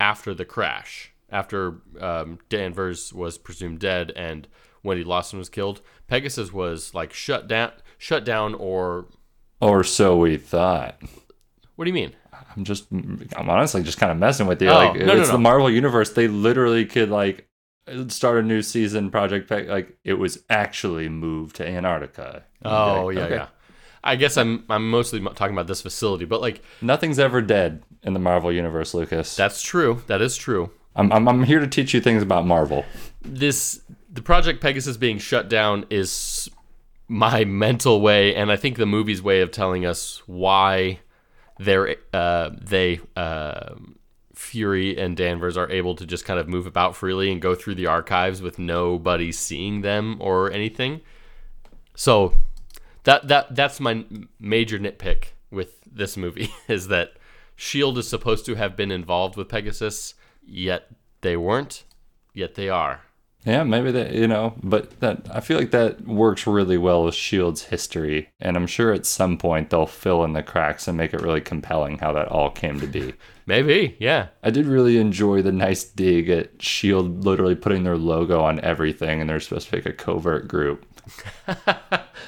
after the crash, after um, Danvers was presumed dead and Wendy Lawson was killed. Pegasus was like shut down, shut down, or Or so we thought. what do you mean? I'm just, I'm honestly just kind of messing with you. Oh, like, no, no, it's no. the Marvel Universe. They literally could, like, start a new season, Project. Like, it was actually moved to Antarctica. Oh like, yeah, okay. yeah. I guess I'm I'm mostly talking about this facility, but like Nothing's ever dead in the Marvel Universe, Lucas. that's true. That is true. I'm, I'm, I'm here to teach you things about Marvel. this the project pegasus being shut down is my mental way and i think the movie's way of telling us why they're uh, they uh, fury and danvers are able to just kind of move about freely and go through the archives with nobody seeing them or anything. So that that that's my major nitpick with this movie is that shield is supposed to have been involved with pegasus yet they weren't yet they are Yeah, maybe that you know, but that I feel like that works really well with Shield's history, and I'm sure at some point they'll fill in the cracks and make it really compelling how that all came to be. Maybe, yeah. I did really enjoy the nice dig at Shield literally putting their logo on everything, and they're supposed to pick a covert group.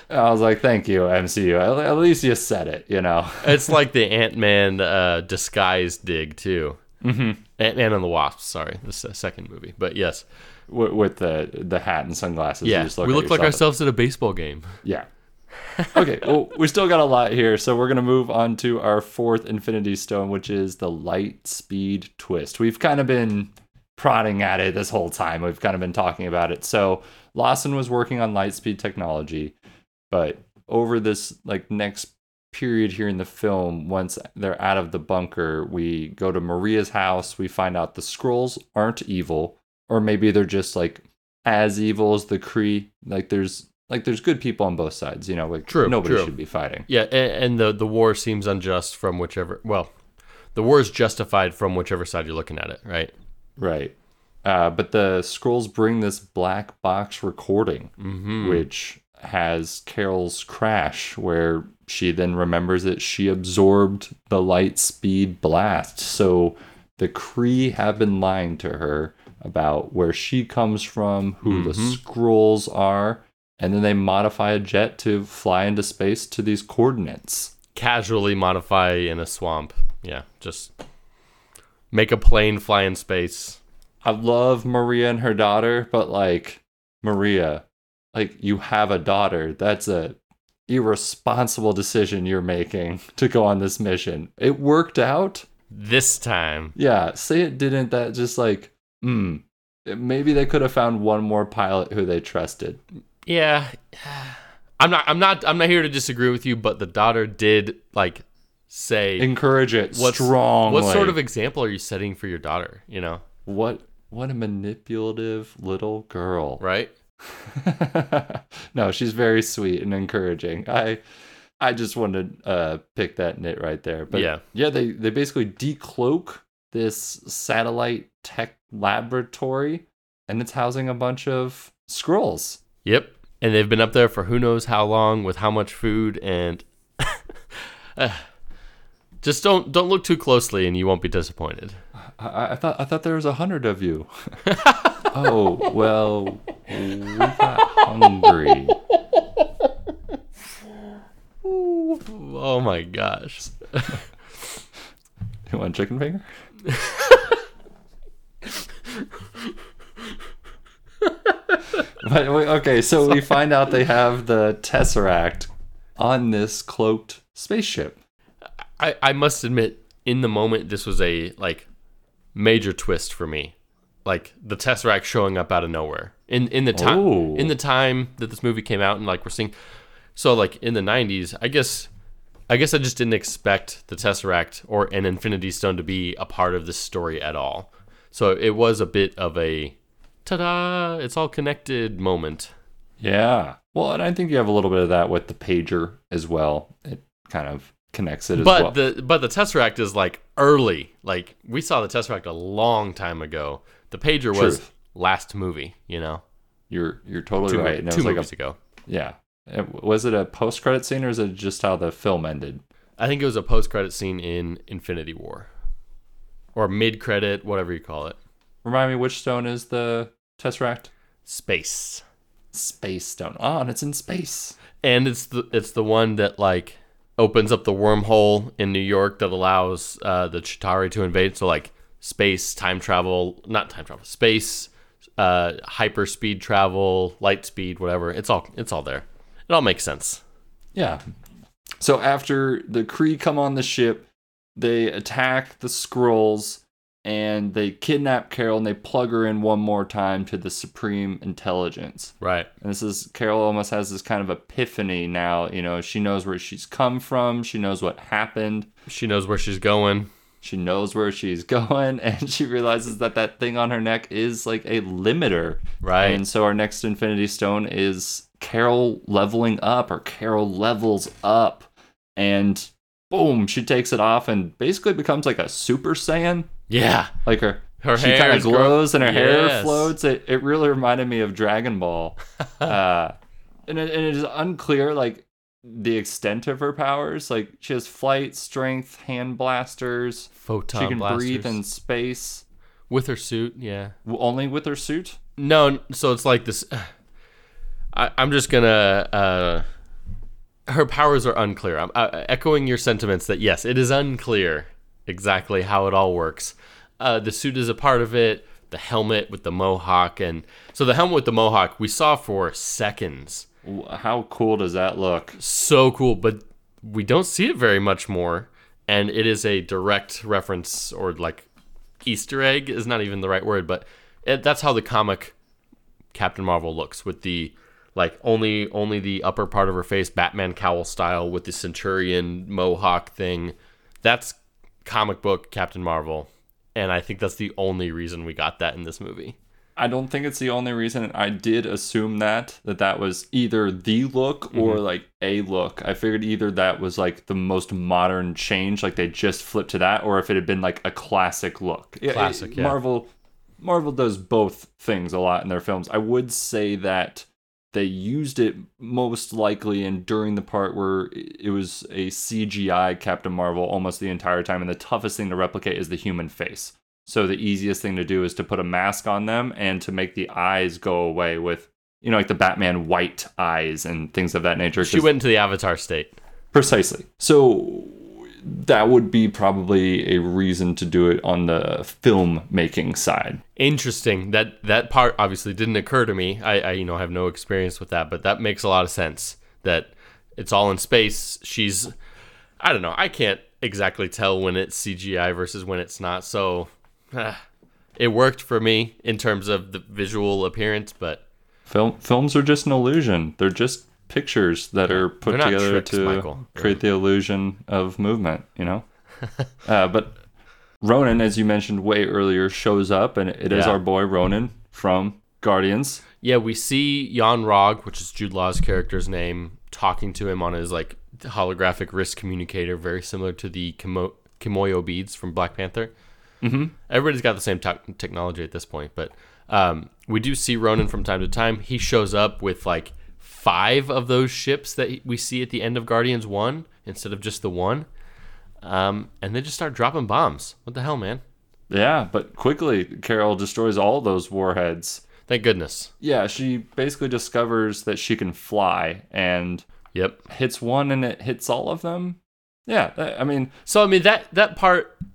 I was like, "Thank you, MCU. At, at least you said it, you know." It's like the Ant Man uh, disguise dig too. Mm-hmm. Ant Man and the Wasp. Sorry, the second movie, but yes, with, with the the hat and sunglasses. yeah. just look we look like ourselves at a baseball game. Yeah. Okay, well, we still got a lot here, so we're going to move on to our fourth Infinity Stone, which is the light speed twist. We've kind of been prodding at it this whole time. We've kind of been talking about it. So, Lawson was working on light speed technology, but over this like next period here in the film, once they're out of the bunker, we go to Maria's house, we find out the Skrulls aren't evil, or maybe they're just like as evil as the Kree. Like there's like there's good people on both sides, you know, like True, nobody true. should be fighting. Yeah, and, and the the war seems unjust from whichever. Well, the war is justified from whichever side you're looking at it, right? Right. Uh, but the Skrulls bring this black box recording, Mm-hmm. which has Carol's crash, where she then remembers that she absorbed the light speed blast. So the Kree have been lying to her. About where she comes from, who the Mhm. Skrulls are, and then they modify a jet to fly into space to these coordinates. Casually modify in a swamp. Yeah, just make a plane fly in space. I love Maria and her daughter, but like Maria, like you have a daughter. That's a irresponsible decision you're making to go on this mission. It worked out. This time. Yeah, say it didn't. That just like, hmm. Maybe they could have found one more pilot who they trusted. Yeah. I'm not I'm not I'm not here to disagree with you, but the daughter did like say Encourage it strongly. what sort of example are you setting for your daughter, you know? what what a manipulative little girl. Right? no, she's very sweet and encouraging. I I just wanted to uh, pick that nit right there. But Yeah. yeah, they they basically decloak this satellite tech laboratory, and it's housing a bunch of Skrulls. Yep. And they've been up there for who knows how long with how much food and uh, just don't don't look too closely and you won't be disappointed. I, I thought I thought there was a hundred of you. oh well, we got hungry. Oh my gosh. You want chicken finger? but, wait, okay, so we find out they have the Tesseract on this cloaked spaceship. I, I must admit, in the moment, this was a like major twist for me. Like the Tesseract showing up out of nowhere in in the time Oh. in the time that this movie came out, and like we're seeing, so like in the '90s, I guess, I guess I just didn't expect the Tesseract or an Infinity Stone to be a part of this story at all. So it was a bit of a ta-da! It's all connected moment. Yeah. Well, and I think you have a little bit of that with the pager as well. It kind of connects it as But well. the but the Tesseract is like early. Like we saw the Tesseract a long time ago. The pager was last movie, you know, you're you're totally two, right. And it two was like movies a ago. yeah. It- was it a post credit scene or is it just how the film ended? I think it was a post credit scene in Infinity War, or mid credit, whatever you call it. Remind me which stone is the Tesseract? Space, Space stone. Oh, and it's in space. and it's the it's the one that like opens up the wormhole in New York that allows uh, the Chitauri to invade. So like space, time travel, not time travel, space, uh, hyper speed travel, light speed, whatever. It's all it's all there. It all makes sense. Yeah. So after the Kree come on the ship, they attack the Skrulls and they kidnap Carol and they plug her in one more time to the Supreme Intelligence. Right. And this is Carol almost has this kind of epiphany now. You know, she knows where she's come from, she knows what happened, She knows where she's going. she knows where she's going, and she realizes that that thing on her neck is like a limiter. Right. And so our next Infinity Stone is Carol leveling up, or Carol levels up, and boom, she takes it off and basically becomes like a Super Saiyan. yeah. Like her, Her she hair kind of is grow- glows and her hair floats. It, it really reminded me of Dragon Ball. uh, and, it, and it is unclear, like, the extent of her powers. Like, she has flight, strength, hand blasters. Photon she can blasters. breathe in space with her suit. Yeah. only with her suit. No, so it's like this. I, I'm just gonna. Uh, her powers are unclear. I'm uh, echoing your sentiments that yes, it is unclear exactly how it all works. Uh, the suit is a part of it. The helmet with the mohawk, and so the helmet with the mohawk we saw for seconds. How cool does that look? So cool, but we don't see it very much more. And it is a direct reference or like Easter egg is not even the right word, but it, that's how the comic Captain Marvel looks with the like only only the upper part of her face, Batman cowl style with the Centurion mohawk thing. That's comic book Captain Marvel, and I think that's the only reason we got that in this movie. I don't think it's the only reason. I did assume that that that was either the look or mm-hmm. like a look. I figured either that was like the most modern change, like they just flipped to that, or if it had been like a classic look. Yeah, Classic, yeah. Marvel, Marvel does both things a lot in their films. I would say that they used it most likely and during the part where it was a CGI Captain Marvel almost the entire time, and the toughest thing to replicate is the human face. So the easiest thing to do is to put a mask on them and to make the eyes go away with, you know, like the Batman white eyes and things of that nature. She went into the Avatar state. precisely. So that would be probably a reason to do it on the film making side. Interesting. That that part obviously didn't occur to me. I, I you know have no experience with that, but that makes a lot of sense. That it's all in space. She's I don't know. I can't exactly tell when it's CGI versus when it's not. So ah, it worked for me in terms of the visual appearance, but Film films are just an illusion. They're just pictures that are put together tricks, to Michael. create the illusion of movement, you know? uh, but Ronan, as you mentioned way earlier, shows up and it is Yeah. our boy Ronan from Guardians. yeah, we see Jan Rog, which is Jude Law's character's name, talking to him on his like holographic wrist communicator, very similar to the Kimo- Kimoyo beads from Black Panther. Mm-hmm. Everybody's got the same tech technology at this point, but um, we do see Ronan from time to time. He shows up with like five of those ships that we see at the end of Guardians One instead of just the one, um, and they just start dropping bombs. What the hell, man? Yeah, but quickly, Carol destroys all those warheads. Thank goodness. Yeah, she basically discovers that she can fly and Yep. hits one and it hits all of them. Yeah, I mean, So I mean that that part,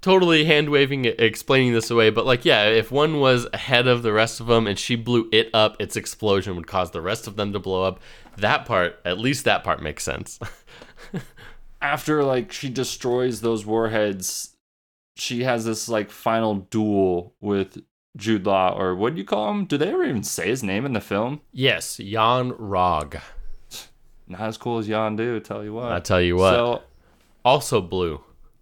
totally hand waving, explaining this away. But like, yeah, if one was ahead of the rest of them and she blew it up, its explosion would cause the rest of them to blow up. That part, at least that part makes sense. after like she destroys those warheads, she has this like final duel with Jude Law, or what do you call him? Do they ever even say his name in the film? yes, Jan Rog. Not as cool as Jan Do, tell you what. I tell you what, So, also blue,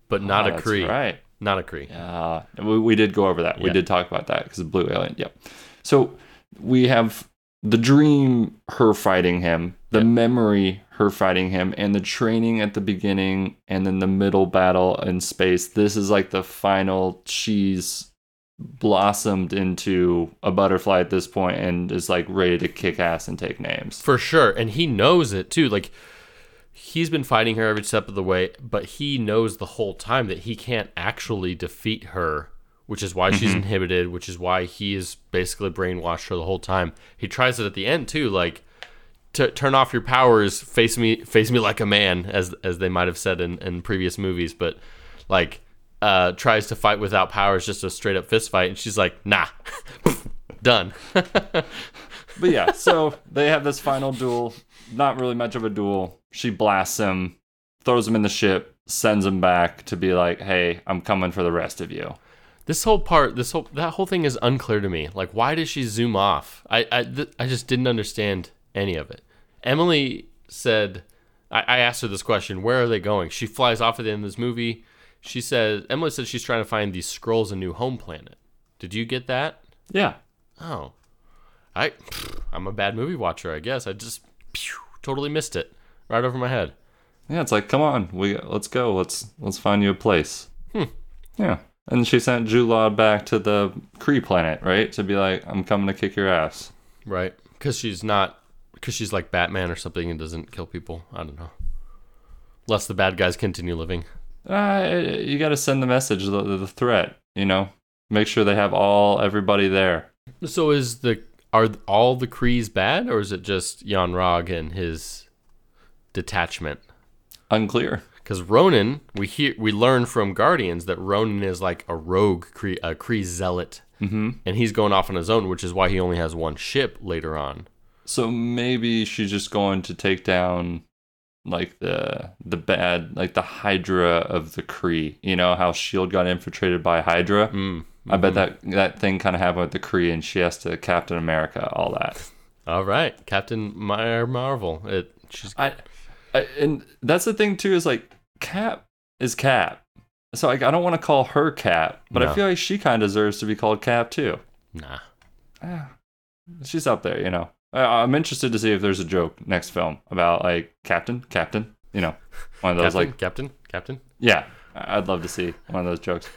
but not Ah, a that's Kree. Right. Not a Cree. Uh, we, we did go over that. We did talk about that because of Blue Alien. Yep. So we have the dream, her fighting him, the Yep. memory, her fighting him, and the training at the beginning, and then the middle battle in space. This is like the final. She's blossomed into a butterfly at this point and is like ready to kick ass and take names. For sure. And he knows it too. Like he's been fighting her every step of the way, but he knows the whole time that he can't actually defeat her, which is why she's inhibited, which is why he is basically brainwashed her the whole time. He tries it at the end too, like to turn off your powers, face me face me like a man, as as they might have said in, in previous movies, but like uh tries to fight without powers, just a straight up fist fight, and she's like, nah. Done. But yeah, so they have this final duel. Not really much of a duel. She blasts him, throws him in the ship, sends him back to be like, "Hey, I'm coming for the rest of you." This whole part, this whole that whole thing is unclear to me. Like, why does she zoom off? I I, th- I just didn't understand any of it. Emily said, I, I asked her this question: Where are they going? She flies off at the end of this movie. She says, Emily said she's trying to find these Skrulls a new home planet. Did you get that? Yeah, Oh, I I'm a bad movie watcher, I guess. I just phew, totally missed it right over my head. yeah. It's like, come on, we let's go. Let's let's find you a place. Yeah, and she sent Jude back to the Kree planet, right, to be like, "I'm coming to kick your ass." Right? Because she's not, because she's like Batman or something and doesn't kill people. I don't know. Lest the bad guys continue living. Uh, you got to send the message, the, the threat. You know, make sure they have all everybody there. So is the are all the Krees bad, or is it just Jan Rog and his detachment? Unclear. Because Ronan, we hear we learn from Guardians that Ronan is like a rogue Kree, a Kree zealot, Mm-hmm. and he's going off on his own, which is why he only has one ship later on. So maybe she's just going to take down like the the bad like the Hydra of the Kree. You know how Shield got infiltrated by Hydra. Mm. I bet that that thing kind of happened with the Kree, and she has to Captain America all that. All right, Captain Mar- Marvel. It she's I, I and that's the thing too is like Cap is Cap. So like I don't want to call her Cap, but No. I feel like she kind of deserves to be called Cap too. nah. Ah, she's up there, you know. I, I'm interested to see if there's a joke next film about like Captain, Captain, you know, one of those Captain, like Captain, Captain. yeah. I'd love to see one of those jokes.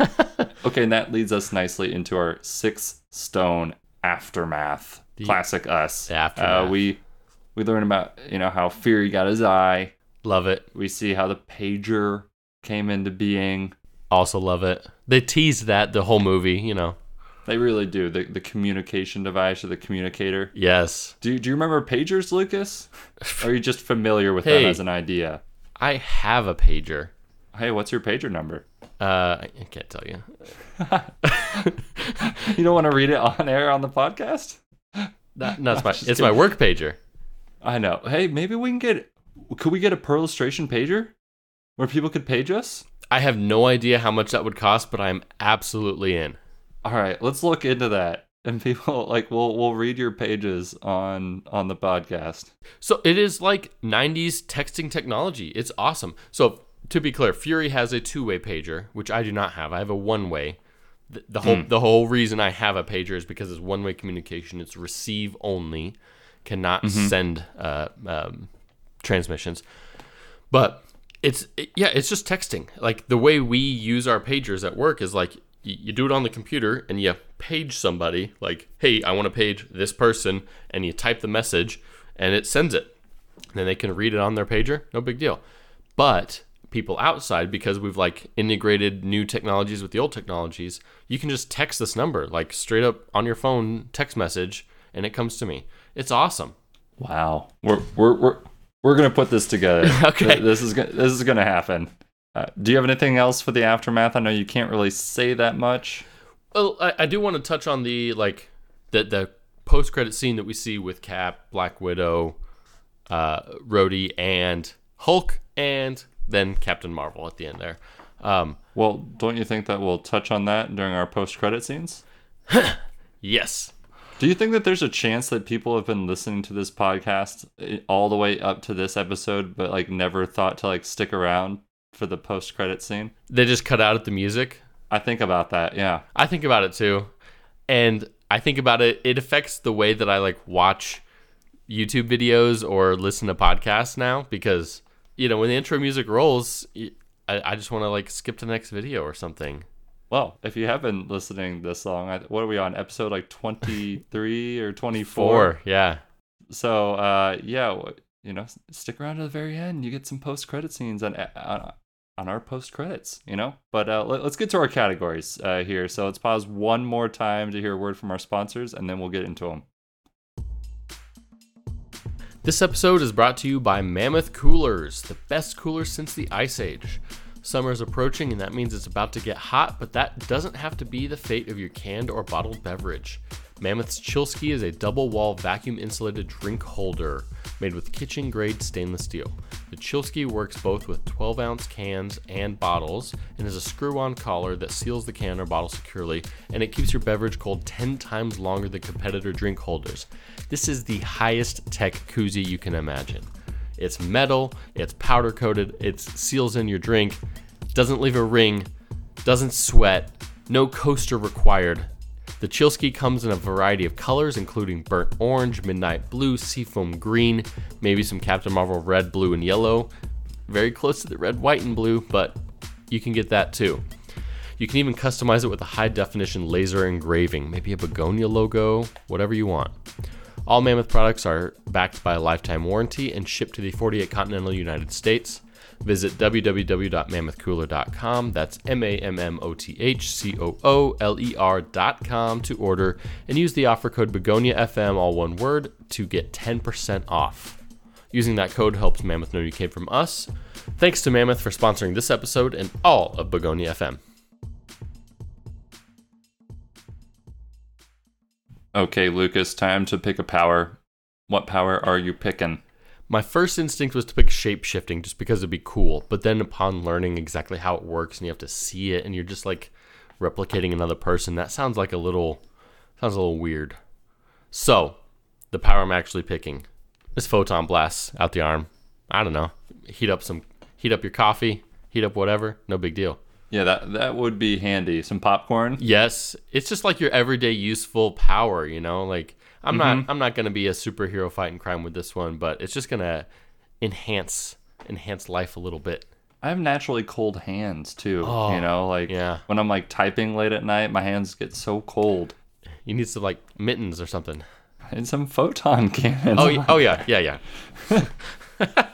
okay, and that leads us nicely into our six stone aftermath. The- Classic us. aftermath. Uh, we we learn about you know how Fury got his eye. Love it. We see how the pager came into being. Also love it. They tease that the whole movie, you know. They really do. The the communication device or the communicator. Yes. Do do you remember pagers, Lucas? Or are you just familiar with Hey. them as an idea? I have a pager. Hey, what's your pager number? Uh, I can't tell you. You don't want to read it on air on the podcast? That, no, it's my it's my work pager. I know. Hey, maybe we can get. Could we get a per illustration pager where people could page us? I have no idea how much that would cost, but I'm absolutely in. All right, let's look into that. And people like we'll we'll read your pages on on the podcast. So it is like 90s texting technology. It's awesome. So to be clear, Fury has a two-way pager, which I do not have. I have a one-way. The, the whole hmm. the whole reason I have a pager is because it's one-way communication. It's receive only, cannot send uh, um, transmissions. But it's it- yeah, it's just texting. Like the way we use our pagers at work is like y- you do it on the computer and you page somebody like, "Hey, I want to page this person," and you type the message and it sends it. And then they can read it on their pager. No big deal. But people outside because we've like integrated new technologies with the old technologies, you can just text this number like straight up on your phone, text message and it comes to me. It's awesome. Wow, we're we're we're we're gonna put this together. Okay. Th- this is gonna this is gonna happen. Uh, do you have anything else for the aftermath? I know you can't really say that much. Well, I, I do want to touch on the like the the post credit scene that we see with Cap, Black Widow, uh, Rhodey, and Hulk, and then Captain Marvel at the end there. Um, Well, don't you think that we'll touch on that during our post credit scenes? yes, Do you think that there's a chance that people have been listening to this podcast eh, all the way up to this episode, but like never thought to like stick around for the post credit scene? they just cut out at the music. I think about that. Yeah. I think about it too, and I think about it. It affects the way that I like watch YouTube videos or listen to podcasts now because you know when the intro music rolls, I just want to like skip to the next video or something. Well, if you have been listening this long, I, what are we on episode like 23 or 24? Four, yeah. So, uh, yeah, you know, stick around to the very end. You get some post credit scenes on on, on our post credits, you know. But uh, let, us get to our categories uh, here. So let's pause one more time to hear a word from our sponsors, and then we'll get into them. This episode is brought to you by Mammoth Coolers, the best coolers since the Ice Age. Summer is approaching, and that means it's about to get hot, but that doesn't have to be the fate of your canned or bottled beverage. Mammoth's Chillski is a double wall vacuum insulated drink holder made with kitchen grade stainless steel. The Chillski works both with 12 ounce cans and bottles and is a screw on collar that seals the can or bottle securely, and it keeps your beverage cold 10 times longer than competitor drink holders. This is the highest tech koozie you can imagine. It's metal, it's powder coated, it seals in your drink, doesn't leave a ring, doesn't sweat, no coaster required. The Chillski comes in a variety of colors, including burnt orange, midnight blue, seafoam green, maybe some Captain Marvel red, blue, and yellow. Very close to the red, white, and blue, but you can get that too. You can even customize it with a high definition laser engraving, maybe a begonia logo, whatever you want. All Mammoth products are backed by a lifetime warranty and shipped to the 48 continental United States. Visit www.mammothcooler.com. That's M A M M O T H C O O L E R.com to order and use the offer code BegoniaFM, all one word, to get 10% off. Using that code helps Mammoth know you came from us. Thanks to Mammoth for sponsoring this episode and all of Begonia FM. Okay, Lucas, time to pick a power. What power are you picking? My first instinct was to pick shape shifting just because it'd be cool, but then upon learning exactly how it works and you have to see it and you're just like replicating another person, that sounds like a little sounds a little weird. So, the power I'm actually picking is photon blasts out the arm. I don't know. Heat up some heat up your coffee, heat up whatever, no big deal. Yeah, that that would be handy. Some popcorn. Yes, it's just like your everyday useful power, you know? Like I'm not mm-hmm. I'm not going to be a superhero fighting crime with this one, but it's just going to enhance enhance life a little bit. I have naturally cold hands too. Oh, you know, like yeah. when I'm like typing late at night, my hands get so cold. You need some like mittens or something. And some photon cannons. Oh, oh yeah, yeah, yeah.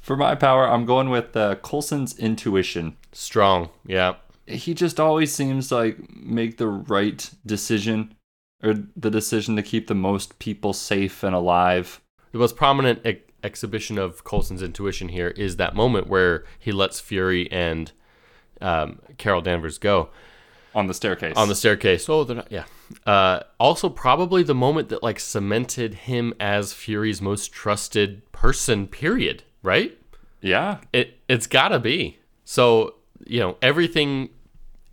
For my power, I'm going with uh, Coulson's intuition. Strong. Yeah. He just always seems like make the right decision or the decision to keep the most people safe and alive. The most prominent ex- exhibition of Coulson's intuition here is that moment where he lets Fury and um, Carol Danvers go on the staircase. on the staircase. Oh, they're not. Yeah. Uh, also, probably the moment that like cemented him as Fury's most trusted person. Period. Right. yeah, It it's gotta be. So you know everything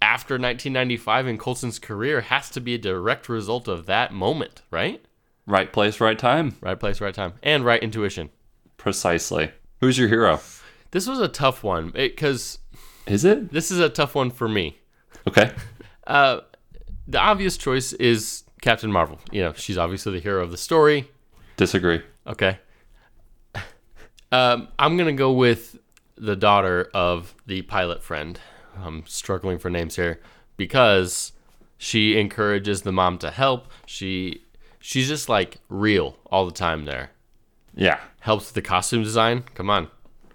after 1995 in Coulson's career has to be a direct result of that moment. Right. right place, right time. Right place, right time, and right intuition. Precisely. Who's your hero? This was a tough one because Is it? this is a tough one for me. Okay. Uh, the obvious choice is Captain Marvel. You know, she's obviously the hero of the story. Disagree. Okay. Um, I'm gonna go with the daughter of the pilot friend. I'm struggling for names here because she encourages the mom to help. She she's just like real all the time there. Yeah. Helps with the costume design. Come on.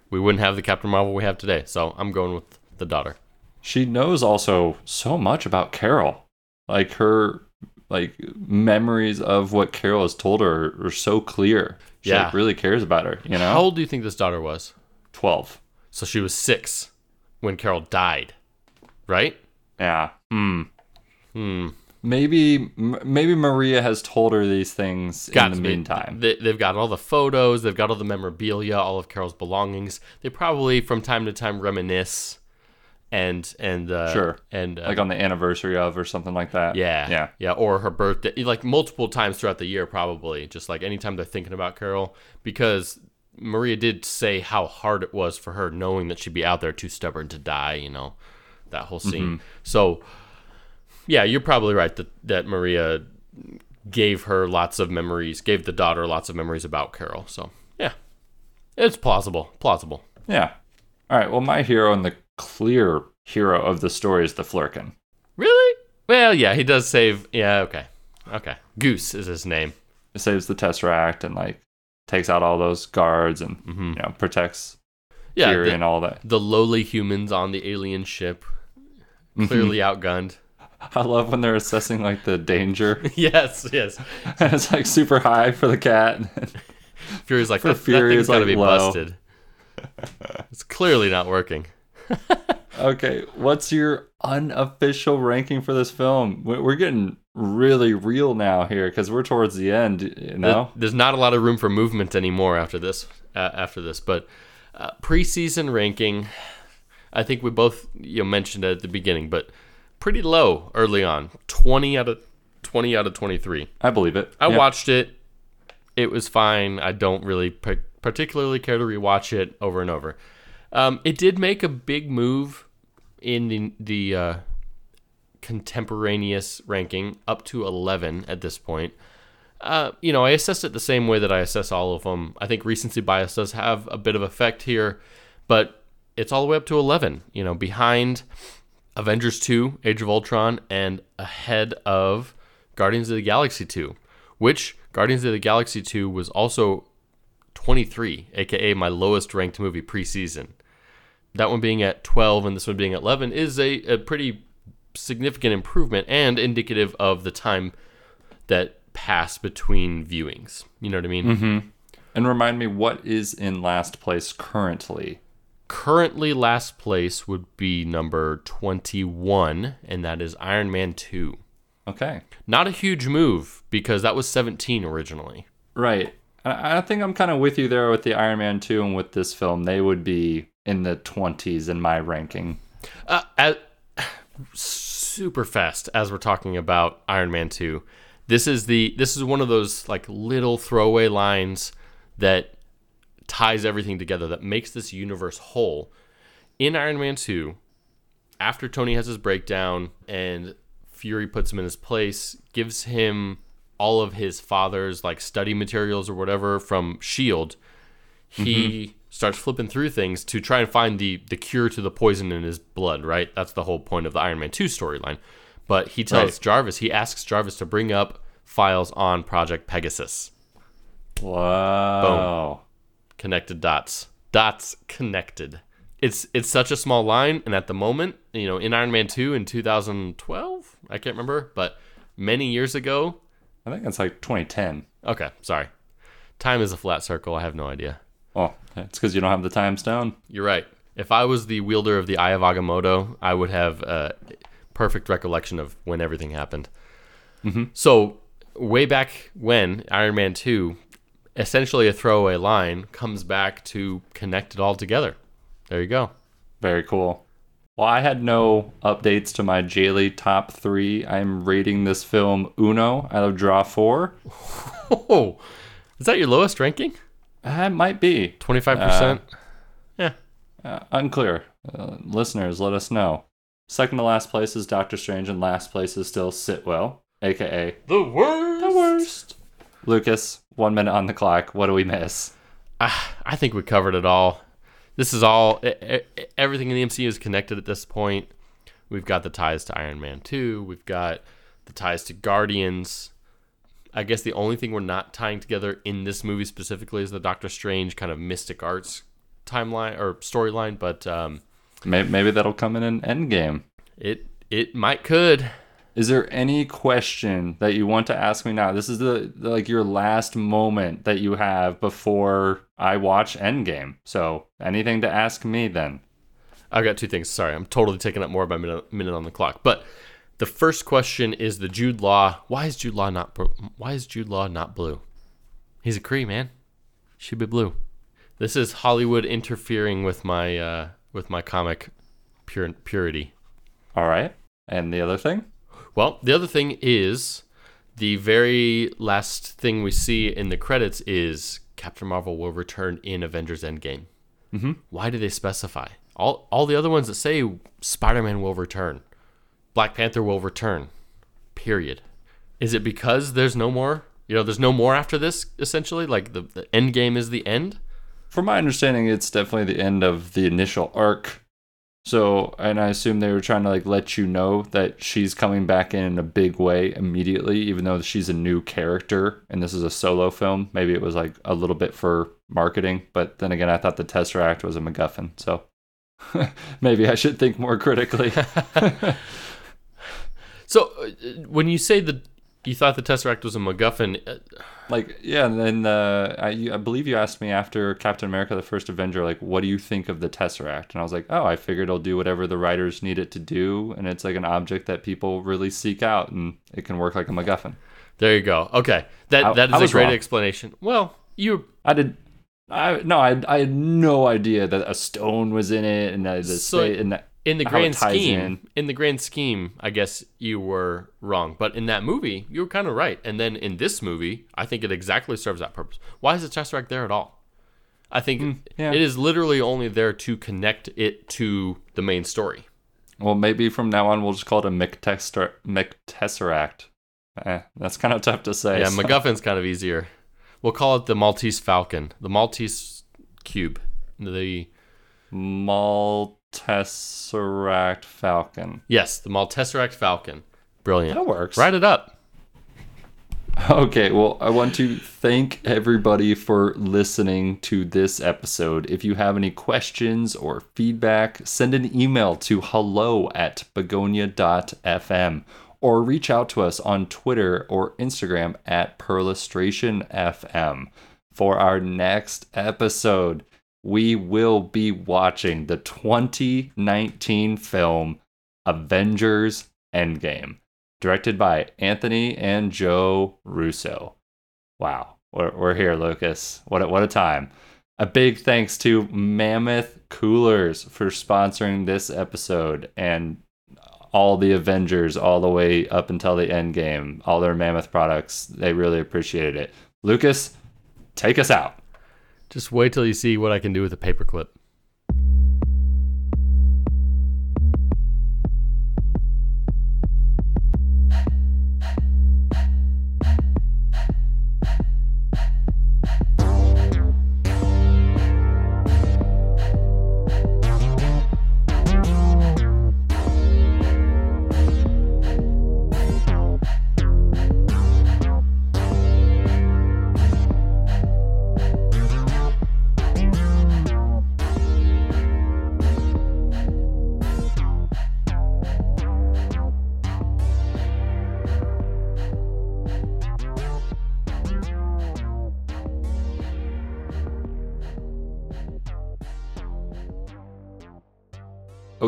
We wouldn't have the Captain Marvel we have today. So I'm going with the daughter. She knows also so much about Carol. Like her like memories of what Carol has told her are so clear. She Yeah. like, really cares about her, you know? How old do you think this daughter was? 12. So she was six when Carol died, right? Yeah. Hmm. Hmm. Maybe maybe Maria has told her these things in the meantime. They, they've got all the photos, they've got all the memorabilia, all of Carol's belongings. They probably, from time to time, reminisce and and uh, Sure. and uh, like on the anniversary of or something like that. yeah, Yeah. yeah, or her birthday, like multiple times throughout the year, probably. Just like anytime they're thinking about Carol, because Maria did say how hard it was for her, knowing that she'd be out there too stubborn to die. You know, that whole scene. So, yeah, you're probably right that that Maria gave her lots of memories, gave the daughter lots of memories about Carol. So, yeah, it's plausible, plausible. Yeah. All right. Well, my hero in the clear hero of the story is the Flerken. Really? Well, yeah, he does save. Yeah, okay, okay. Goose is his name. It saves the Tesseract and like takes out all those guards and you know protects Yeah, Fury the- and all that. the lowly humans on the alien ship Mm-hmm. clearly outgunned I love when they're assessing like the danger. yes yes and it's like super high for the cat. fury's like For that, Fury, that thing's gotta be low. busted it's clearly not working okay, what's your unofficial ranking for this film? We- We're getting really real now here because we're towards the end. You know, there's not a lot of room for movement anymore after this uh, after this but uh, preseason ranking i think we both you know, mentioned it at the beginning but pretty low early on 20 out of 20 out of 23 I believe it. I Yeah. watched it. It was fine. I don't really par- particularly care to rewatch it over and over. Um, it did make a big move in the, the uh, contemporaneous ranking up to 11 at this point. Uh, you know, I assessed it the same way that I assess all of them. I think recency bias does have a bit of effect here, but it's all the way up to 11, you know, behind Avengers 2, Age of Ultron, and ahead of Guardians of the Galaxy 2, which Guardians of the Galaxy 2 was also 23, aka my lowest ranked movie preseason. That one being at 12 and this one being at 11 is a, a pretty significant improvement and indicative of the time that passed between viewings. You know what I mean? Mm-hmm. And remind me, what is in last place currently? Currently, last place would be number 21, and that is Iron Man 2. Okay. Not a huge move because that was 17 originally. Right. I think I'm kind of with you there with the Iron Man 2 and with this film. They would be in the 20s in my ranking. Uh, super fast as we're talking about Iron Man 2. This is the this is one of those like little throwaway lines that ties everything together that makes this universe whole. In Iron Man 2, after Tony has his breakdown and Fury puts him in his place, gives him all of his father's like study materials or whatever from Shield, he starts flipping through things to try and find the the cure to the poison in his blood, right? That's the whole point of the Iron Man 2 storyline. But he tells Right. Jarvis, he asks Jarvis to bring up files on Project Pegasus. Wow. Boom. Connected dots. dots connected. It's it's such a small line, and at the moment, you know, in Iron Man two in 2012, I can't remember, but many years ago. I think it's like 2010. Okay, sorry. Time is a flat circle. I have no idea. Oh, it's because you don't have the time stone. You're right. If I was the wielder of the Eye of Agamotto, I would have a perfect recollection of when everything happened. Mm-hmm. So, way back when Iron Man 2, essentially a throwaway line, comes back to connect it all together. There you go. Very cool. Well, I had no updates to my Jaylee top three. I'm rating this film Uno out of draw four. Oh, is that your lowest ranking? That might be 25%? yeah. uh, unclear. Uh, listeners, let us know. Second to last place is Doctor Strange, and last place is still Sitwell, aka The worst. the worst. Lucas, one minute on the clock. What do we miss? Ah, I think we covered it all. This is all e- e- everything in the MCU is connected at this point. We've got the ties to Iron Man 2, we've got the ties to Guardians. I guess the only thing we're not tying together in this movie specifically is the Doctor Strange kind of mystic arts timeline or storyline, but um, Maybe, maybe that'll come in an Endgame. it it might could. Is there any question that you want to ask me now? This is the, the like your last moment that you have before I watch Endgame. So anything to ask me then? I've got two things. Sorry, I'm totally taking up more of my minute, minute on the clock. But the first question is the Jude Law. Why is Jude Law not? Why is Jude Law not blue? He's a Kree man. Should be blue. This is Hollywood interfering with my uh, with my comic pure, purity. All right. And the other thing? Well, the other thing is the very last thing we see in the credits is Captain Marvel will return in Avengers Endgame. Mm-hmm. Why do they specify? All all the other ones that say Spider-Man will return, Black Panther will return. Period. Is it because there's no more? You know, there's no more after this. Essentially, like the the end game is the end. From my understanding, it's definitely the end of the initial arc. So, and I assume they were trying to like let you know that she's coming back in in a big way immediately, even though she's a new character and this is a solo film. Maybe it was like a little bit for marketing, but then again, I thought the Tesseract was a MacGuffin. So maybe I should think more critically. So uh, when you say that you thought the Tesseract was a MacGuffin, uh, like, yeah, and then uh, I, you- I believe you asked me after Captain America: The First Avenger, like, what do you think of the Tesseract? And I was like, oh, I figured it'll do whatever the writers need it to do, and it's like an object that people really seek out, and it can work like a MacGuffin. there you go. Okay, that I- that is I a great wrong. explanation. Well, you I did. I no, I, I had no idea that a stone was in it, and that the So- and that in the grand scheme, in. in. the grand scheme, I guess you were wrong. But in that movie, you were kind of right. And then in this movie, I think it exactly serves that purpose. Why is the Tesseract there at all? I think Hmm, yeah. it is literally only there to connect it to the main story. well, maybe from now on we'll just call it a McTesser, McTesseract. Eh, that's kind of tough to say. Yeah, so- MacGuffin's kind of easier. We'll call it the Maltese Falcon, the Maltese Cube, the Maltesseract Falcon. yes, the Malteseract Falcon. Brilliant. That works. Write it up. Okay, well, I want to thank everybody for listening to this episode. If you have any questions or feedback, send an email to hello at begonia.fm or reach out to us on Twitter or Instagram at perlustrationfm. For our next episode, we will be watching the 2019 film Avengers Endgame directed by Anthony and Joe Russo. Wow, we're, we're here, Lucas. What a, what a time. A big thanks to Mammoth Coolers for sponsoring this episode and all the Avengers all the way up until the end game. All their Mammoth products, they really appreciated it. Lucas, take us out. Just wait till you see what I can do with a paperclip.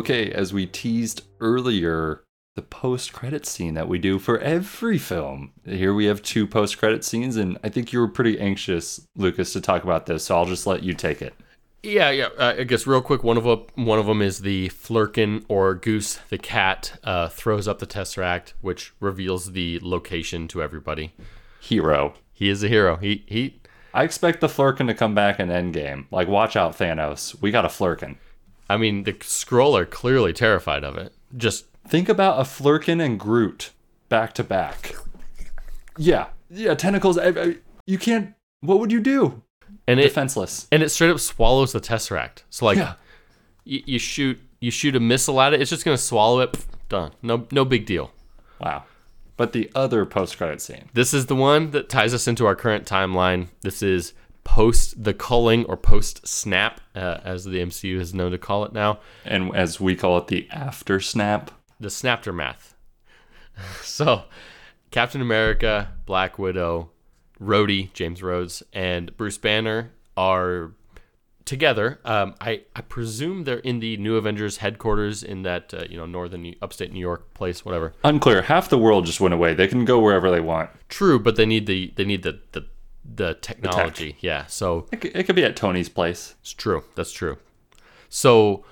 Okay, as we teased earlier, the post credit scene that we do for every film. Here we have two post credit scenes, and I think you were pretty anxious, Lucas, to talk about this, so I'll just let you take it. Yeah, yeah. Uh, I guess real quick, one of them, one of them is the Flerken or Goose, the cat, uh, throws up the tesseract, which reveals the location to everybody. Hero. He is a hero. He he. I expect the Flerken to come back in Endgame. Like, watch out, Thanos. We got a Flerken. I mean, the Skrull are clearly terrified of it. Just Think about a Flerken and Groot back to back. Yeah, yeah, tentacles. I, I, you can't. What would you do? and it Defenseless. and it straight up swallows the tesseract. So like, Yeah. you, you shoot you shoot a missile at it, it's just gonna swallow it. pff, Done. No no big deal. Wow. But the other post credit scene. This is the one that ties us into our current timeline. This is post the culling or post snap, uh, as the MCU is known to call it now. And as we call it, the after snap. The snaptermath. so, Captain America, Black Widow, Rhodey, James Rhodes, and Bruce Banner are together. Um, I, I presume they're in the New Avengers headquarters in that uh, you know northern upstate New York place, whatever. Unclear. Half the world just went away. They can go wherever they want. True, but they need the they need the the, the technology. yeah, so It could, it could be at Tony's place. It's true. That's true. So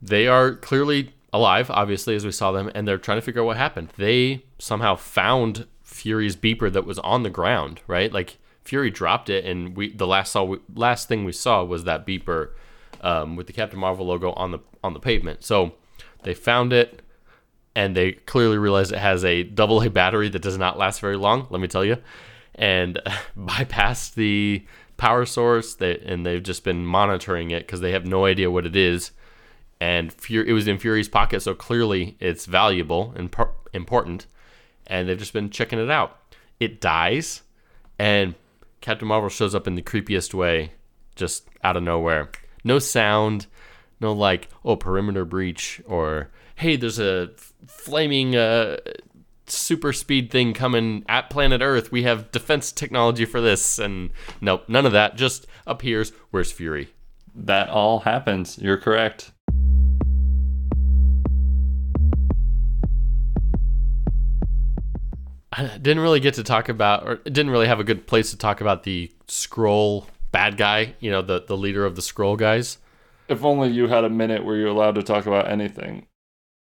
they are clearly alive, obviously, as we saw them, and they're trying to figure out what happened. They somehow found Fury's beeper that was on the ground, right? Like Fury dropped it, and we the last saw last thing we saw was that beeper um, with the Captain Marvel logo on the on the pavement. So they found it, and they clearly realized it has a double A battery that does not last very long. Let me tell you, and bypassed the power source. They, and they've just been monitoring it because they have no idea what it is. And Fury, it was in Fury's pocket, so clearly it's valuable and par- important. And they've just been checking it out. It dies, and Captain Marvel shows up in the creepiest way, just out of nowhere. No sound, no like, oh, perimeter breach, or hey, there's a flaming uh, super speed thing coming at planet Earth. We have defense technology for this. And nope, none of that. Just appears. Where's Fury? That all happens. You're correct. I didn't really get to talk about, or didn't really have a good place to talk about the Skrull bad guy, you know, the, the leader of the Skrull guys. If only you had a minute where you're allowed to talk about anything.